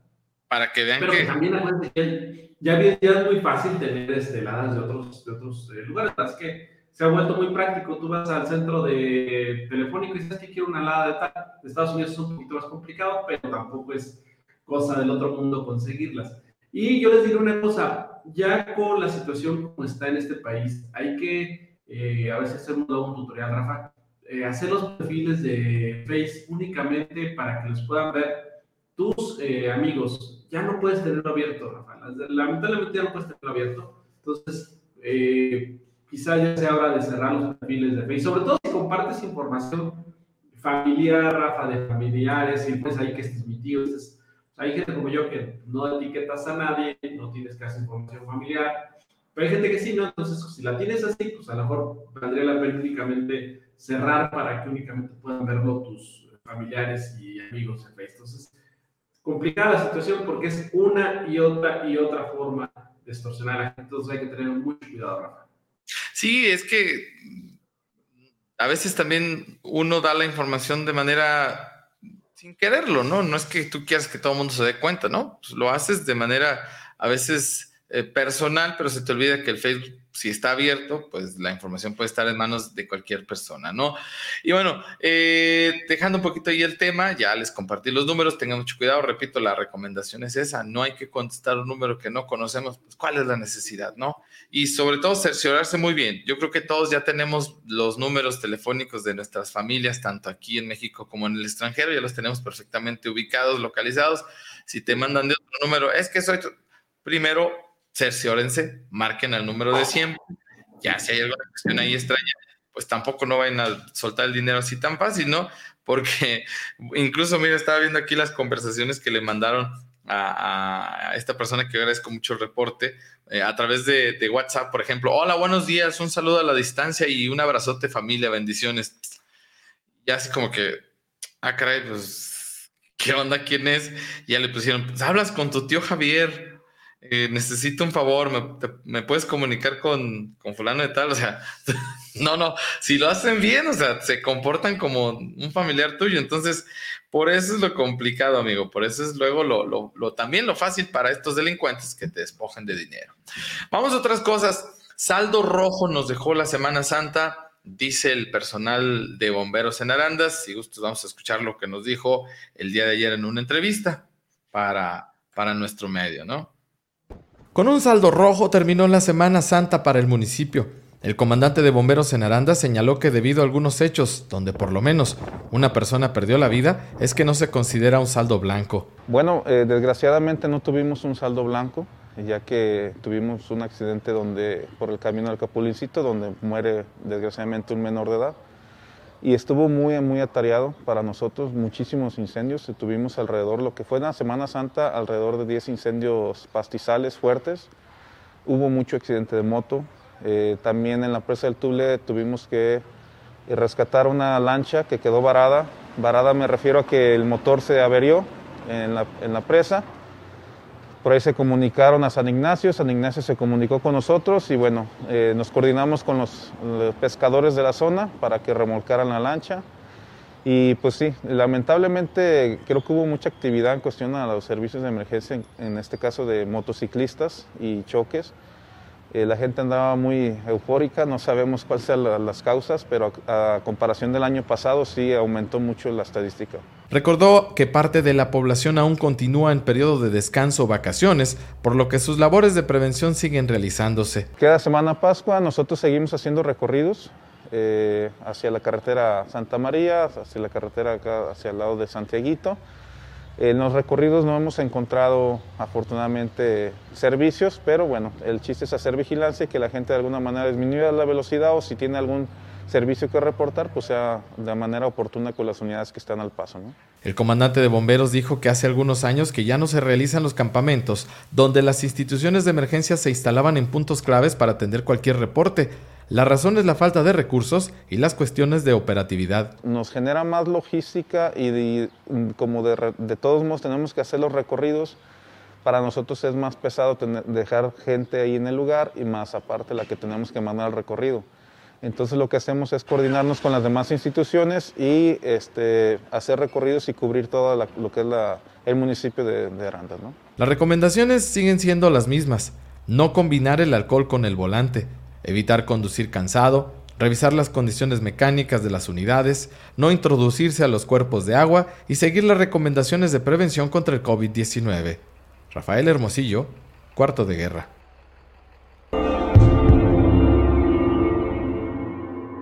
Para que vean pero que... también que ya, ya, es muy fácil tener este, heladas de otros, de otros eh, lugares. Es que se ha vuelto muy práctico. Tú vas al centro de telefónico y dices que quiero una helada de tal. De Estados Unidos es un poquito más complicado, pero tampoco es cosa del otro mundo conseguirlas. Y yo les diré una cosa, ya con la situación como está en este país, hay que, eh, a veces hacer un, tutorial, Rafa, eh, hacer los perfiles de Face únicamente para que los puedan ver tus eh, amigos. Ya no puedes tenerlo abierto, Rafa. Lamentablemente ya no puedes tenerlo abierto. Entonces, quizá ya sea hora de cerrar los perfiles de Face, sobre todo si compartes información familiar, Rafa, de familiares, y pues ahí que este es mi tío, este es hay gente como yo que no etiquetas a nadie, no tienes casi información familiar, pero hay gente que sí, ¿no? Entonces, si la tienes así, pues a lo mejor valdría la pena únicamente cerrar para que únicamente puedan verlo tus familiares y amigos en Facebook. Entonces, complicada la situación porque es una y otra y otra forma de extorsionar a gente. Entonces, hay que tener mucho cuidado, Rafa. Sí, es que a veces también uno da la información de manera sin quererlo, ¿no? No es que tú quieras que todo el mundo se dé cuenta, ¿no? Pues lo haces de manera a veces eh, personal, pero se te olvida que el Facebook, si está abierto, pues la información puede estar en manos de cualquier persona, ¿no? Y bueno, eh, dejando un poquito ahí el tema, ya les compartí los números, tengan mucho cuidado, repito, la recomendación es esa, no hay que contestar un número que no conocemos, pues cuál es la necesidad, ¿no? Y sobre todo cerciorarse muy bien. Yo creo que todos ya tenemos los números telefónicos de nuestras familias, tanto aquí en México como en el extranjero, ya los tenemos perfectamente ubicados, localizados. Si te mandan de otro número, es que soy... Primero, cerciórense, marquen el número de siempre. Ya si hay alguna cuestión ahí extraña, pues tampoco no vayan a soltar el dinero así tan fácil, ¿no? Porque incluso, mira, estaba viendo aquí las conversaciones que le mandaron a, esta persona que agradezco mucho el reporte eh, a través de, de, WhatsApp, por ejemplo. Hola, buenos días, un saludo a la distancia y un abrazote familia, bendiciones. Ya así como que, ah, caray, pues, ¿qué onda? ¿Quién es? ya le pusieron, pues hablas con tu tío Javier. Eh, necesito un favor, ¿me, puedes comunicar con, con, fulano de tal? O sea, no, no, si lo hacen bien, o sea, se comportan como un familiar tuyo, entonces, por eso es lo complicado, amigo, por eso es luego lo, lo, también lo fácil para estos delincuentes que te despojen de dinero. Vamos a otras cosas. Saldo rojo nos dejó la Semana Santa, dice el personal de bomberos en Arandas. Si gustos, vamos a escuchar lo que nos dijo el día de ayer en una entrevista para, para nuestro medio, ¿no? Con un saldo rojo terminó la Semana Santa para el municipio. El comandante de bomberos en Aranda señaló que debido a algunos hechos donde por lo menos una persona perdió la vida, es que no se considera un saldo blanco. Bueno, eh, desgraciadamente no tuvimos un saldo blanco, ya que tuvimos un accidente donde por el camino al Capulincito, donde muere desgraciadamente un menor de edad. Y estuvo muy, muy atareado para nosotros, muchísimos incendios. Tuvimos alrededor, lo que fue en la Semana Santa, alrededor de 10 incendios pastizales fuertes. Hubo mucho accidente de moto. Eh, también en la presa del Tule tuvimos que rescatar una lancha que quedó varada. Varada me refiero a que el motor se averió en la, en la presa por ahí se comunicaron a San Ignacio, San Ignacio se comunicó con nosotros y bueno, eh, nos coordinamos con los, pescadores de la zona para que remolcaran la lancha. Y pues sí, lamentablemente creo que hubo mucha actividad en cuestión a los servicios de emergencia, en este caso de motociclistas y choques. Eh, la gente andaba muy eufórica, no sabemos cuáles sean las causas, pero a, comparación del año pasado sí aumentó mucho la estadística. Recordó que parte de la población aún continúa en periodo de descanso o vacaciones, por lo que sus labores de prevención siguen realizándose. Cada semana Pascua nosotros seguimos haciendo recorridos eh, hacia la carretera Santa María, hacia la carretera acá, hacia el lado de Santiaguito en los recorridos no hemos encontrado afortunadamente servicios, pero bueno, el chiste es hacer vigilancia y que la gente de alguna manera disminuya la velocidad o si tiene algún servicio que reportar, pues sea de manera oportuna con las unidades que están al paso. El comandante de bomberos dijo que hace algunos años que ya no se realizan los campamentos, donde las instituciones de emergencia se instalaban en puntos claves para atender cualquier reporte, la razón es la falta de recursos y las cuestiones de operatividad. Nos genera más logística y como de, todos modos tenemos que hacer los recorridos. Para nosotros es más pesado dejar gente ahí en el lugar y más aparte la que tenemos que mandar al recorrido. Entonces lo que hacemos es coordinarnos con las demás instituciones y este, hacer recorridos y cubrir todo lo que es el municipio de, de Aranda. Las recomendaciones siguen siendo las mismas. No combinar el alcohol con el volante evitar conducir cansado, revisar las condiciones mecánicas de las unidades, no introducirse a los cuerpos de agua y seguir las recomendaciones de prevención contra el COVID-19. Rafael Hermosillo, cuarto de guerra.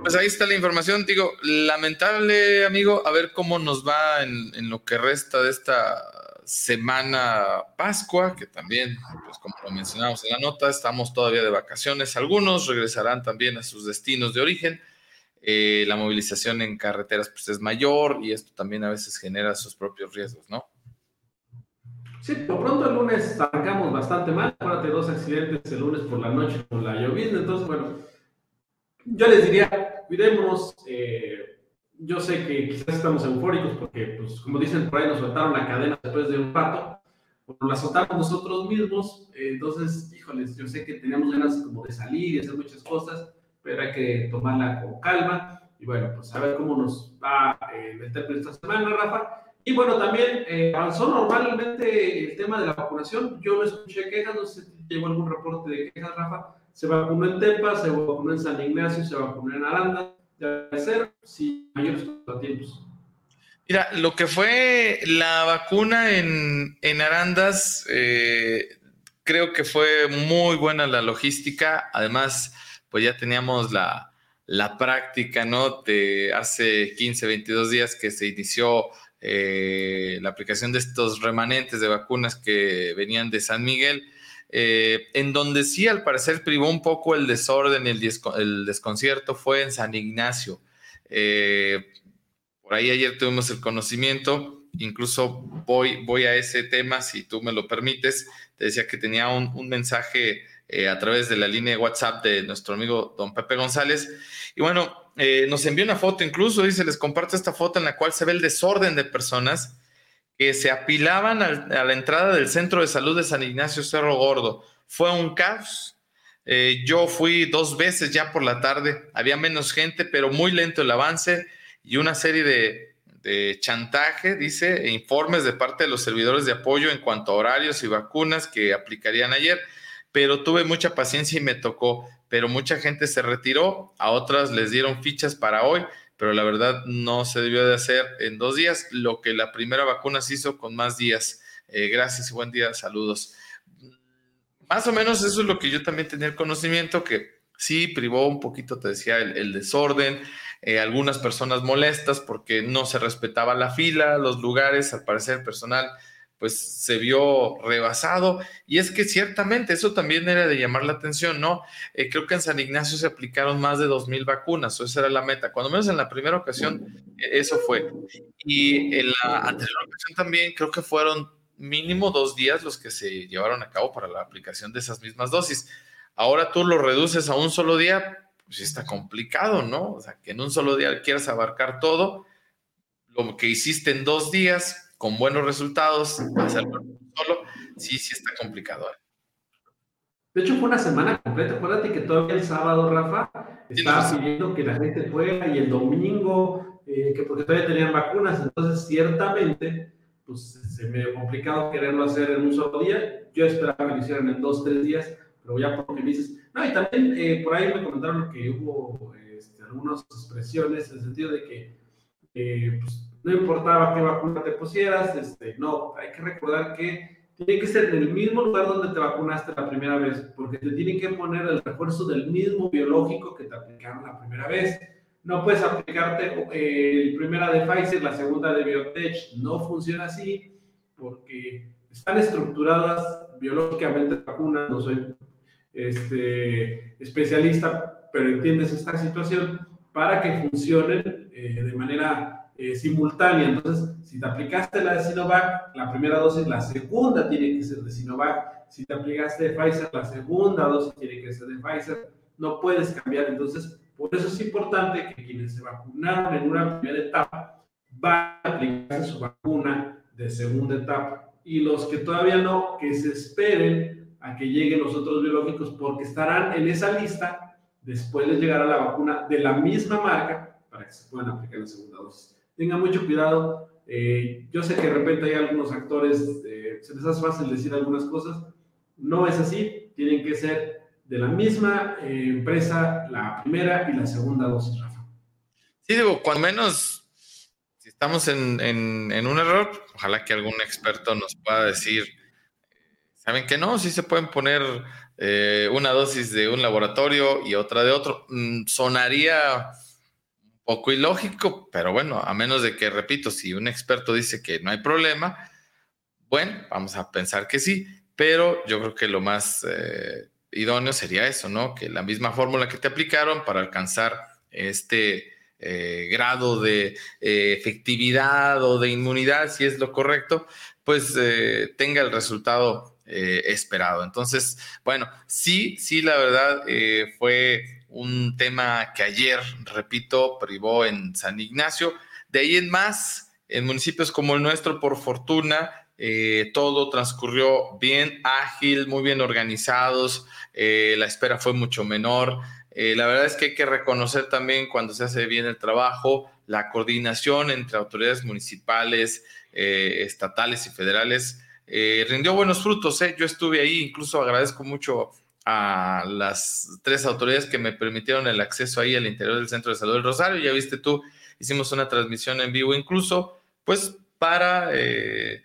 Pues ahí está la información, digo, lamentable amigo, a ver cómo nos va en, lo que resta de esta semana Pascua, que también, pues como lo mencionamos en la nota, estamos todavía de vacaciones. Algunos regresarán también a sus destinos de origen. Eh, la movilización en carreteras pues, es mayor y esto también a veces genera sus propios riesgos, ¿no? Sí, por pronto el lunes arrancamos bastante mal. Acuérdate, dos accidentes el lunes por la noche con la llovizna. Entonces, bueno, yo les diría, cuidémonos. Eh, yo sé que quizás estamos eufóricos porque, pues, como dicen por ahí, nos soltaron la cadena después de un rato, bueno, la soltamos nosotros mismos, entonces, híjoles, yo sé que teníamos ganas como de salir y hacer muchas cosas, pero hay que tomarla con calma y bueno, pues a ver cómo nos va eh, el de esta semana, Rafa. Y bueno, también eh, avanzó normalmente el tema de la vacunación. Yo no escuché quejas, no sé si llegó algún reporte de quejas, Rafa. Se vacunó en Tepa, se vacunó en San Ignacio, se vacunó en Aranda de hacer sin mayores contratiempos. Mira, lo que fue la vacuna en, en Arandas, eh, creo que fue muy buena la logística. Además, pues ya teníamos la, la práctica, ¿no? De hace 15, 22 días que se inició eh, la aplicación de estos remanentes de vacunas que venían de San Miguel. Eh, en donde sí, al parecer, privó un poco el desorden, el, desconcierto, fue en San Ignacio. Eh, por ahí ayer tuvimos el conocimiento, incluso voy, voy a ese tema, si tú me lo permites. Te decía que tenía un, mensaje eh, a través de la línea de WhatsApp de nuestro amigo don Pepe González. Y bueno, nos envió una foto, incluso dice, les comparto esta foto en la cual se ve el desorden de personas que se apilaban a la entrada del Centro de Salud de San Ignacio Cerro Gordo. Fue un caos. Eh, yo fui dos veces ya por la tarde, había menos gente, pero muy lento el avance y una serie de, de chantaje, dice, e informes de parte de los servidores de apoyo en cuanto a horarios y vacunas que aplicarían ayer, pero tuve mucha paciencia y me tocó, pero mucha gente se retiró, a otras les dieron fichas para hoy, pero la verdad no se debió de hacer en dos días, lo que la primera vacuna se hizo con más días. Eh, gracias y buen día, saludos. Más o menos eso es lo que yo también tenía el conocimiento, que sí privó un poquito, te decía, el, desorden, eh, algunas personas molestas porque no se respetaba la fila, los lugares, al parecer personal pues se vio rebasado. Y es que ciertamente eso también era de llamar la atención, ¿no? Eh, creo que en San Ignacio se aplicaron más de 2.000 vacunas, o esa era la meta. Cuando menos en la primera ocasión, e, eso fue. Y en la anterior ocasión también creo que fueron mínimo dos días los que se llevaron a cabo para la aplicación de esas mismas dosis. Ahora tú lo reduces a un solo día, pues está complicado, ¿no? O sea, que en un solo día quieras abarcar todo, lo que hiciste en dos días con buenos resultados, hacerlo solo, sí, sí está complicado. De hecho, fue una semana completa. Acuérdate que todavía el sábado, Rafa, estaba pidiendo que la gente fuera y el domingo, eh, que porque todavía tenían vacunas. Entonces, ciertamente, pues se me complicado quererlo hacer en un solo día. Yo esperaba que lo hicieran en dos, tres días pero ya por lo que dices. No, y también eh, por ahí me comentaron que hubo este, algunas expresiones en el sentido de que eh, pues, no importaba qué vacuna te pusieras, este, no, hay que recordar que tiene que ser en el mismo lugar donde te vacunaste la primera vez, porque te tienen que poner el refuerzo del mismo biológico que te aplicaron la primera vez. No puedes aplicarte eh, la primera de Pfizer, la segunda de Biotech, no funciona así, porque están estructuradas biológicamente vacunas, no soy este, especialista, pero entiendes esta situación. Para que funcionen eh, de manera eh, simultánea. Entonces, si te aplicaste la de Sinovac, la primera dosis, la segunda tiene que ser de Sinovac. Si te aplicaste de Pfizer, la segunda dosis tiene que ser de Pfizer. No puedes cambiar. Entonces, por eso es importante que quienes se vacunaron en una primera etapa van a aplicarse su vacuna de segunda etapa. Y los que todavía no, que se esperen a que lleguen los otros biológicos porque estarán en esa lista, después les llegará la vacuna de la misma marca para que se puedan aplicar la segunda dosis. Tengan mucho cuidado, eh, yo sé que de repente hay algunos actores, eh, se les hace fácil decir algunas cosas, no es así, tienen que ser de la misma eh, empresa la primera y la segunda dosis, Rafa. Sí, digo, cuando menos, si estamos en, en, un error, ojalá que algún experto nos pueda decir Saben que no, sí se pueden poner una dosis de un laboratorio y otra de otro. Mm, sonaría poco ilógico, pero bueno, a menos de que, repito, si un experto dice que no hay problema, bueno, vamos a pensar que sí, pero yo creo que lo más eh, idóneo sería eso, ¿no? Que la misma fórmula que te aplicaron para alcanzar este eh, grado de efectividad o de inmunidad, si es lo correcto, pues tenga el resultado eh, esperado. Entonces, bueno, sí, sí, la verdad eh, fue un tema que ayer, repito, privó en San Ignacio. De ahí en más, en municipios como el nuestro, por fortuna, eh, todo transcurrió bien, ágil, muy bien organizados, la espera fue mucho menor. la verdad es que hay que reconocer también cuando se hace bien el trabajo, la coordinación entre autoridades municipales, estatales y federales eh, rindió buenos frutos. ¿eh? Yo estuve ahí, incluso agradezco mucho a las tres autoridades que me permitieron el acceso ahí al interior del Centro de Salud del Rosario. Ya viste tú, hicimos una transmisión en vivo incluso, pues para eh,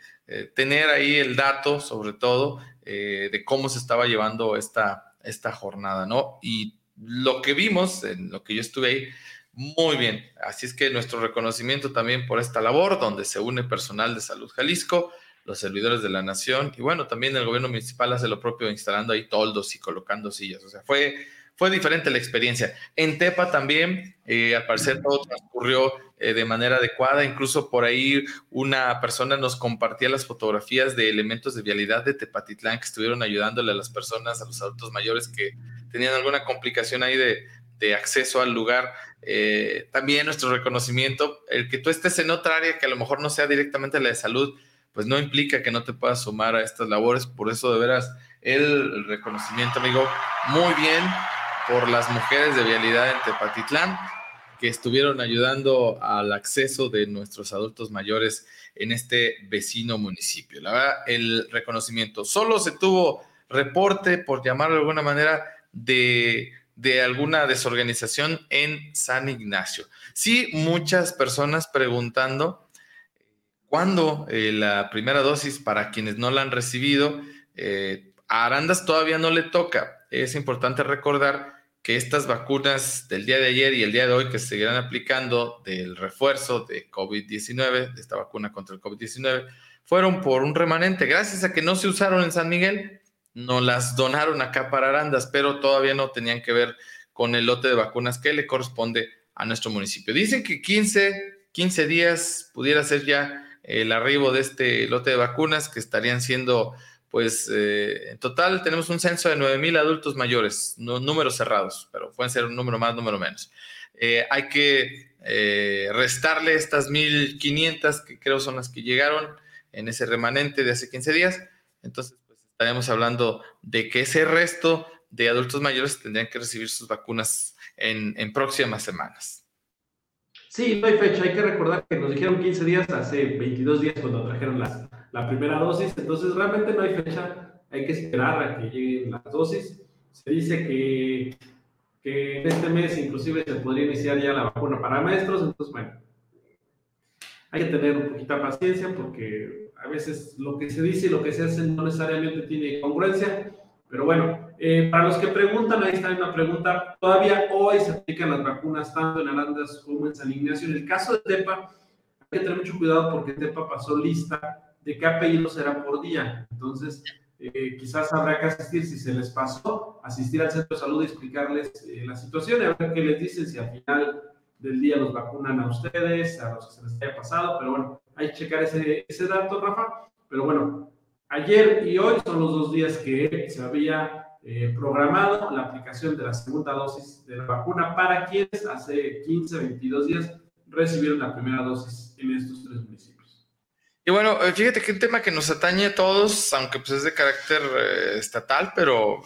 tener ahí el dato, sobre todo, de cómo se estaba llevando esta, esta jornada, ¿no? Y lo que vimos, en lo que yo estuve ahí, muy bien. Así es que nuestro reconocimiento también por esta labor, donde se une personal de Salud Jalisco, los servidores de la nación y bueno, también el gobierno municipal hace lo propio instalando ahí toldos y colocando sillas. O sea, fue, fue diferente la experiencia. En Tepa también, eh, al parecer todo transcurrió eh, de manera adecuada. Incluso por ahí una persona nos compartía las fotografías de elementos de vialidad de Tepatitlán que estuvieron ayudándole a las personas, a los adultos mayores que tenían alguna complicación ahí de, de acceso al lugar. Eh, también nuestro reconocimiento, el que tú estés en otra área que a lo mejor no sea directamente la de salud, pues no implica que no te puedas sumar a estas labores. Por eso, de veras, el, reconocimiento, amigo, muy bien por las mujeres de vialidad en Tepatitlán que estuvieron ayudando al acceso de nuestros adultos mayores en este vecino municipio. La verdad, el reconocimiento. Solo se tuvo reporte, por llamarlo de alguna manera, de, de alguna desorganización en San Ignacio. Sí, muchas personas preguntando ¿Cuándo eh, la primera dosis para quienes no la han recibido? Eh, a Arandas todavía no le toca. Es importante recordar que estas vacunas del día de ayer y el día de hoy que se seguirán aplicando del refuerzo de COVID-19, de esta vacuna contra el COVID-19, fueron por un remanente. Gracias a que no se usaron en San Miguel, no las donaron acá para Arandas, pero todavía no tenían que ver con el lote de vacunas que le corresponde a nuestro municipio. Dicen que 15, 15 días pudiera ser ya el arribo de este lote de vacunas que estarían siendo pues eh, en total tenemos un censo de 9.000 adultos mayores, no, números cerrados, pero pueden ser un número más, número menos. Eh, hay que eh, restarle estas 1.500 que creo son las que llegaron en ese remanente de hace 15 días. Entonces, pues hablando de que ese resto de adultos mayores tendrían que recibir sus vacunas en próximas semanas. Sí, no hay fecha. Hay que recordar que nos dijeron 15 días hace 22 días cuando trajeron la primera dosis, entonces realmente no hay fecha, hay que esperar a que lleguen las dosis. Se dice que, que en este mes inclusive se podría iniciar ya la vacuna para maestros, entonces bueno, hay que tener un poquita paciencia porque a veces lo que se dice y lo que se hace no necesariamente tiene congruencia, pero bueno, eh, para los que preguntan, ahí está una pregunta, todavía hoy se aplican las vacunas tanto en Arandas como en San Ignacio. En el caso de TEPA, hay que tener mucho cuidado porque TEPA pasó lista de qué apellido será por día. Entonces, eh, quizás habrá que asistir, si se les pasó, asistir al centro de salud y explicarles eh, la situación y a ver qué les dicen, si al final del día los vacunan a ustedes, a los que se les haya pasado, pero bueno, hay que checar ese, ese dato, Rafa. Pero bueno, ayer y hoy son los dos días que se había eh, programado la aplicación de la segunda dosis de la vacuna para quienes hace 15, 22 días recibieron la primera dosis en estos tres municipios. Y bueno, eh, fíjate que un tema que nos atañe a todos, aunque pues es de carácter eh, estatal, pero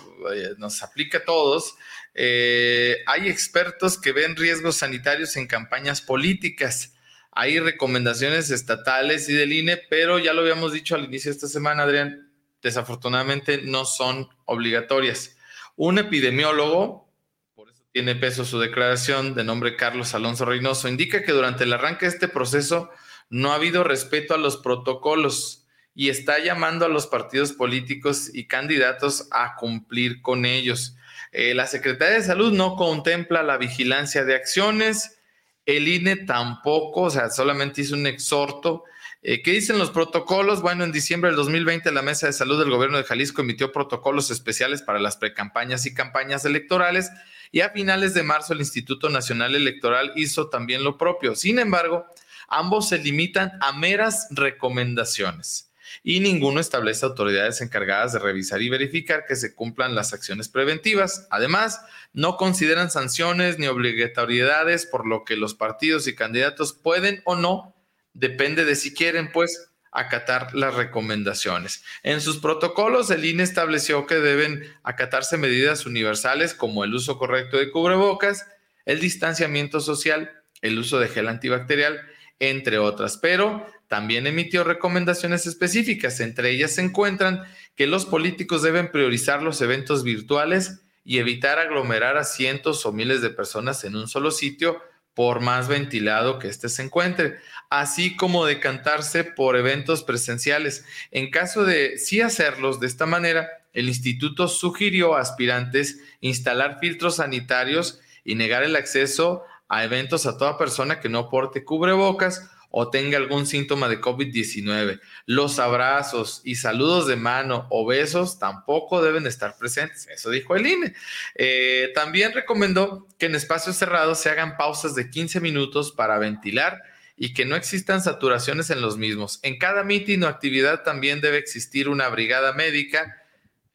nos aplica a todos. Eh, hay expertos que ven riesgos sanitarios en campañas políticas. Hay recomendaciones estatales y del INE, pero ya lo habíamos dicho al inicio de esta semana, Adrián, desafortunadamente no son obligatorias. Un epidemiólogo, por eso tiene peso su declaración de nombre Carlos Alonso Reynoso, indica que durante el arranque de este proceso, no ha habido respeto a los protocolos y está llamando a los partidos políticos y candidatos a cumplir con ellos. Eh, la Secretaría de Salud no contempla la vigilancia de acciones, el INE tampoco, o sea, solamente hizo un exhorto. Eh, ¿Qué dicen los protocolos? Bueno, en diciembre del 2020 la Mesa de Salud del Gobierno de Jalisco emitió protocolos especiales para las precampañas y campañas electorales y a finales de marzo el Instituto Nacional Electoral hizo también lo propio. Sin embargo, Ambos se limitan a meras recomendaciones y ninguno establece autoridades encargadas de revisar y verificar que se cumplan las acciones preventivas. Además, no consideran sanciones ni obligatoriedades, por lo que los partidos y candidatos pueden o no, depende de si quieren, pues, acatar las recomendaciones. En sus protocolos, el INE estableció que deben acatarse medidas universales como el uso correcto de cubrebocas, el distanciamiento social, el uso de gel antibacterial entre otras, pero también emitió recomendaciones específicas. Entre ellas se encuentran que los políticos deben priorizar los eventos virtuales y evitar aglomerar a cientos o miles de personas en un solo sitio, por más ventilado que éste se encuentre, así como decantarse por eventos presenciales. En caso de sí hacerlos de esta manera, el instituto sugirió a aspirantes instalar filtros sanitarios y negar el acceso a eventos a toda persona que no porte cubrebocas o tenga algún síntoma de COVID-19. Los abrazos y saludos de mano o besos tampoco deben estar presentes. Eso dijo el INE. Eh, también recomendó que en espacios cerrados se hagan pausas de 15 minutos para ventilar y que no existan saturaciones en los mismos. En cada mitin o actividad también debe existir una brigada médica.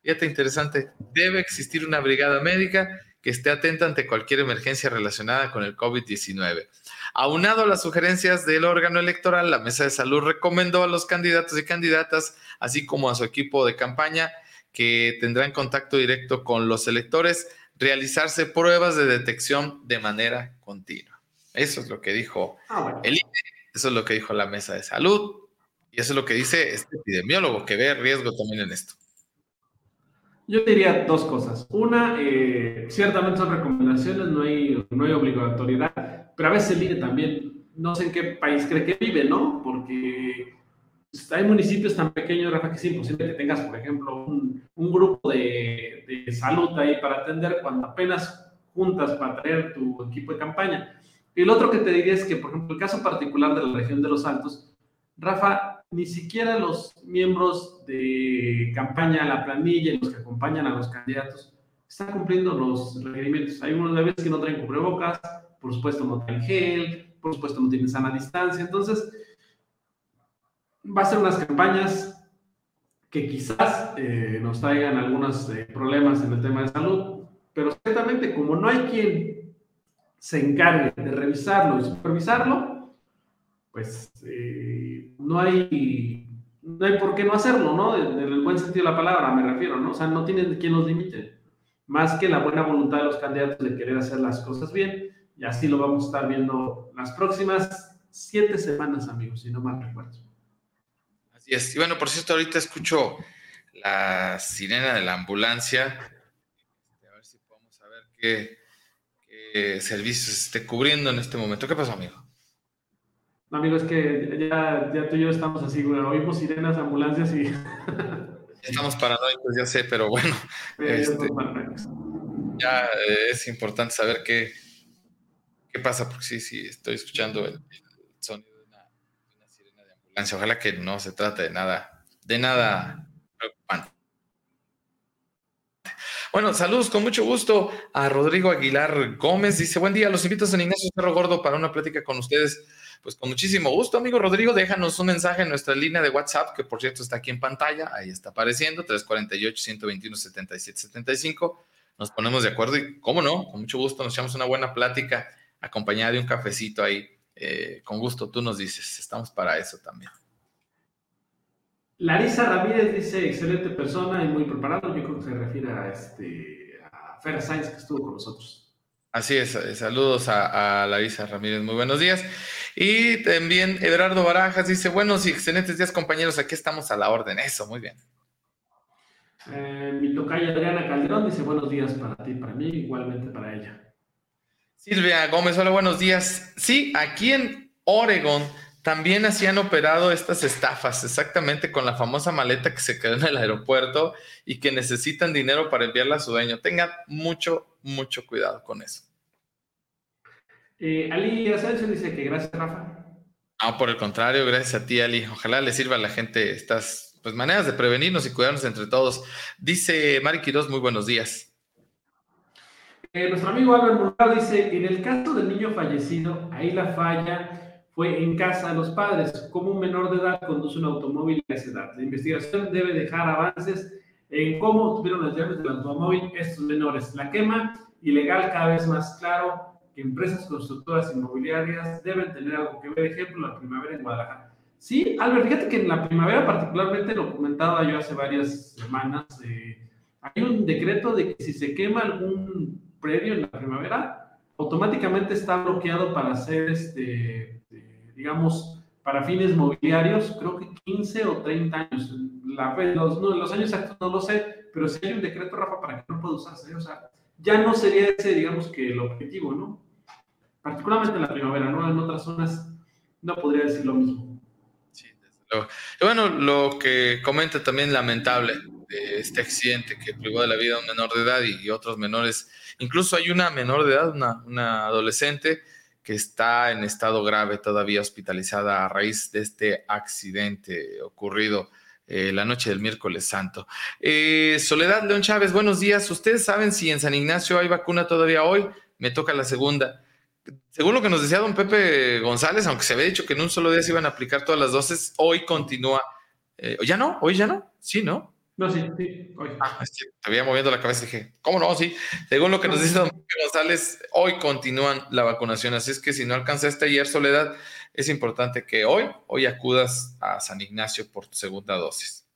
Fíjate interesante, debe existir una brigada médica que esté atenta ante cualquier emergencia relacionada con el COVID-19. Aunado a las sugerencias del órgano electoral, la Mesa de Salud recomendó a los candidatos y candidatas, así como a su equipo de campaña, que tendrán contacto directo con los electores, realizarse pruebas de detección de manera continua. Eso es lo que dijo ah, el INE, eso es lo que dijo la Mesa de Salud, y eso es lo que dice este epidemiólogo, que ve riesgo también en esto. Yo diría dos cosas. Una, eh, ciertamente son recomendaciones, no hay, no hay obligatoriedad, pero a veces el INE también, no sé en qué país cree que vive, ¿no? Porque hay municipios tan pequeños, Rafa, que es imposible que tengas, por ejemplo, un, un grupo de, de, salud ahí para atender cuando apenas juntas para traer tu equipo de campaña. El otro que te diría es que, por ejemplo, el caso particular de la región de los Altos, Rafa, ni siquiera los miembros de campaña, la planilla y los que acompañan a los candidatos están cumpliendo los requerimientos. Hay unos veces que no traen cubrebocas, por supuesto no traen gel, por supuesto no tienen sana distancia. Entonces, va a ser unas campañas que quizás eh, nos traigan algunos eh, problemas en el tema de salud, pero ciertamente como no hay quien se encargue de revisarlo y supervisarlo, pues eh, no hay no hay por qué no hacerlo, ¿no? En, el buen sentido de la palabra me refiero, ¿no? O sea, no tienen quien los limite, más que la buena voluntad de los candidatos de querer hacer las cosas bien, y así lo vamos a estar viendo las próximas siete semanas, amigos, si no mal recuerdo. Así es. Y bueno, por cierto, ahorita escucho la sirena de la ambulancia. A ver si podemos saber qué, qué servicios esté cubriendo en este momento. ¿Qué pasó, amigo? No, amigo, es que ya, ya tú y yo estamos así, güey. Oímos sirenas, ambulancias y. Estamos paranoicos, ya sé, pero bueno. Este, ya eh, es importante saber qué, qué pasa, porque sí, sí, estoy escuchando el, sonido de una, sirena de ambulancia. Ojalá que no se trate de nada, de nada Bueno, saludos con mucho gusto a Rodrigo Aguilar Gómez. Dice, buen día, los invito a San Ignacio Cerro Gordo para una plática con ustedes. Pues con muchísimo gusto, amigo Rodrigo, déjanos un mensaje en nuestra línea de WhatsApp, que por cierto está aquí en pantalla, ahí está apareciendo, 348-121-7775. Nos ponemos de acuerdo y, cómo no, con mucho gusto nos echamos una buena plática acompañada de un cafecito ahí. Eh, con gusto, tú nos dices, estamos para eso también. Larisa Ramírez dice, excelente persona y muy preparado. Yo creo que se refiere a, este, a Fer Sainz que estuvo con nosotros. Así es, eh, saludos a, Larisa Ramírez, muy buenos días. Y también Eduardo Barajas dice, buenos y excelentes días compañeros, aquí estamos a la orden, eso, muy bien. Eh, mi tocaya Adriana Calderón dice, buenos días para ti, para mí, igualmente para ella. Silvia Gómez, hola, buenos días. Sí, aquí en Oregon también hacían operado estas estafas, exactamente con la famosa maleta que se quedó en el aeropuerto y que necesitan dinero para enviarla a su dueño. Tengan mucho, mucho cuidado con eso. Eh, Ali Asensio dice que gracias, Rafa. No, por el contrario, gracias a ti, Ali. Ojalá le sirva a la gente estas pues, maneras de prevenirnos y cuidarnos entre todos. Dice Mari Quiroz, muy buenos días. Eh, nuestro amigo Albert Murado dice, en el caso del niño fallecido, ahí la falla fue en casa de los padres. Como un menor de edad conduce un automóvil a esa edad? La investigación debe dejar avances en cómo tuvieron las llaves del automóvil estos menores. La quema ilegal cada vez más claro que empresas constructoras inmobiliarias deben tener algo que ver. Ejemplo, la primavera en Guadalajara. Sí, Albert, fíjate que en la primavera particularmente lo comentaba yo hace varias semanas. Eh, hay un decreto de que si se quema algún previo en la primavera, automáticamente está bloqueado para hacer, este, digamos, para fines mobiliarios, creo que 15 o 30 años. La, los, no, los años exactos no lo sé, pero si hay un decreto, Rafa, para que no pueda usarse. O sea, ya no sería ese, digamos, que el objetivo, ¿no? Particularmente en la primavera, ¿no? En otras zonas no podría decir lo mismo. Sí, desde luego. Y bueno, lo que comenta también lamentable de este accidente que privó de la vida a un menor de edad y otros menores Incluso hay una menor de edad, una, adolescente, que está en estado grave todavía hospitalizada a raíz de este accidente ocurrido eh, la noche del miércoles santo. Eh, Soledad León Chávez, buenos días. ¿Ustedes saben si en San Ignacio hay vacuna todavía hoy? Me toca la segunda. Según lo que nos decía don Pepe González, aunque se había dicho que en un solo día se iban a aplicar todas las dosis, hoy continúa. Eh, ¿Ya no? ¿Hoy ya no? Sí, ¿no? No, sí, sí, hoy. Ah, te moviendo la cabeza y dije, ¿cómo no? Sí. Según lo que nos dice don González, hoy continúan la vacunación. Así es que si no alcanzaste ayer, Soledad, es importante que hoy, hoy acudas a San Ignacio por tu segunda dosis.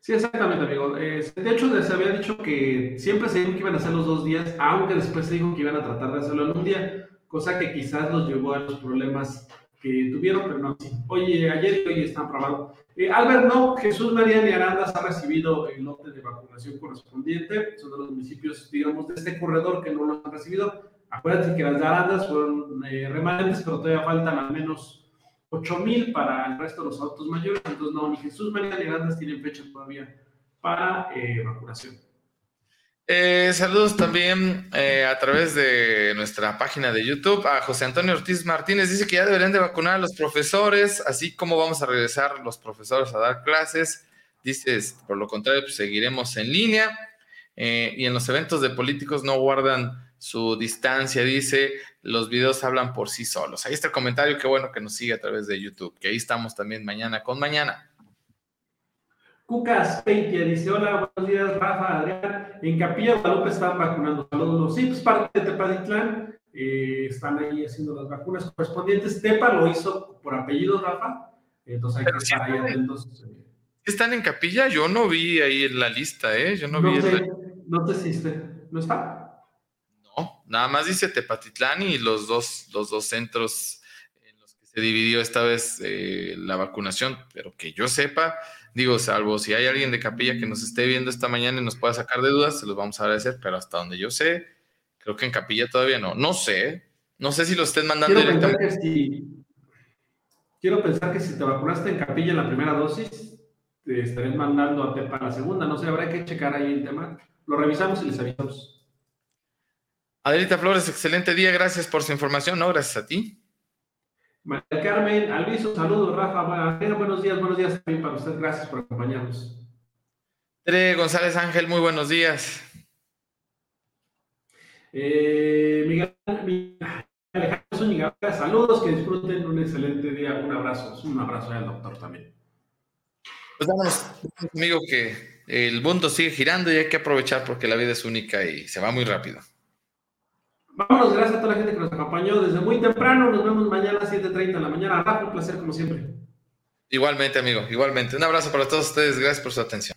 Sí, exactamente, amigo. de hecho, se había dicho que siempre se dijo que iban a hacer los dos días, aunque después se dijo que iban a tratar de hacerlo en un día, cosa que quizás los llevó a los problemas que tuvieron, pero no. Oye, ayer y hoy está aprobado. Eh, Albert, no, Jesús María de Arandas ha recibido el lote de vacunación correspondiente. Son de los municipios, digamos, de este corredor que no lo han recibido. Acuérdate que las de Arandas fueron eh, remanentes, pero todavía faltan al menos 8 mil para el resto de los autos mayores. Entonces, no, ni Jesús María de Arandas tienen fecha todavía para eh, vacunación. Eh, saludos también eh, a través de nuestra página de YouTube a José Antonio Ortiz Martínez. Dice que ya deberían de vacunar a los profesores, así como vamos a regresar los profesores a dar clases. Dice, por lo contrario, pues seguiremos en línea. Eh, y en los eventos de políticos no guardan su distancia, dice, los videos hablan por sí solos. Ahí está el comentario, qué bueno que nos sigue a través de YouTube, que ahí estamos también mañana con mañana. Cucas Peitia dice: Hola, buenos días, Rafa, Adrián. En Capilla Guadalupe están vacunando. Saludos. Sí, pues parte de Tepatitlán. Eh, están ahí haciendo las vacunas correspondientes. Tepa lo hizo por apellido, Rafa. Entonces hay que estar ahí atentos. ¿Están en Capilla? Yo no vi ahí en la lista, ¿eh? Yo no, no vi. Sé, No sé si ¿No está? No, nada más dice Tepatitlán y los dos, los dos centros en los que se dividió esta vez eh, la vacunación, pero que yo sepa, Digo, salvo si hay alguien de capilla que nos esté viendo esta mañana y nos pueda sacar de dudas, se los vamos a agradecer, pero hasta donde yo sé, creo que en capilla todavía no. No sé, no sé si lo estén mandando quiero Pensar que si, quiero pensar que si te vacunaste en capilla en la primera dosis, te estarían mandando a para la segunda. No sé, habrá que checar ahí el tema. Lo revisamos y les avisamos. Adelita Flores, excelente día. Gracias por su información. No, gracias a ti. María Carmen, Alviso, saludos, Rafa, buenos días, buenos días también para usted, gracias por acompañarnos. Tere González Ángel, muy buenos días. Eh, Miguel, Alejandro Zúñiga, saludos, que disfruten un excelente día, un abrazo, un abrazo al doctor también. Pues vamos, amigo, que el mundo sigue girando y hay que aprovechar porque la vida es única y se va muy rápido. Vámonos, gracias a toda la gente que nos acompañó desde muy temprano. Nos vemos mañana a 7.30 de la mañana. Rafa, un placer como siempre. Igualmente, amigo, igualmente. Un abrazo para todos ustedes. Gracias por su atención.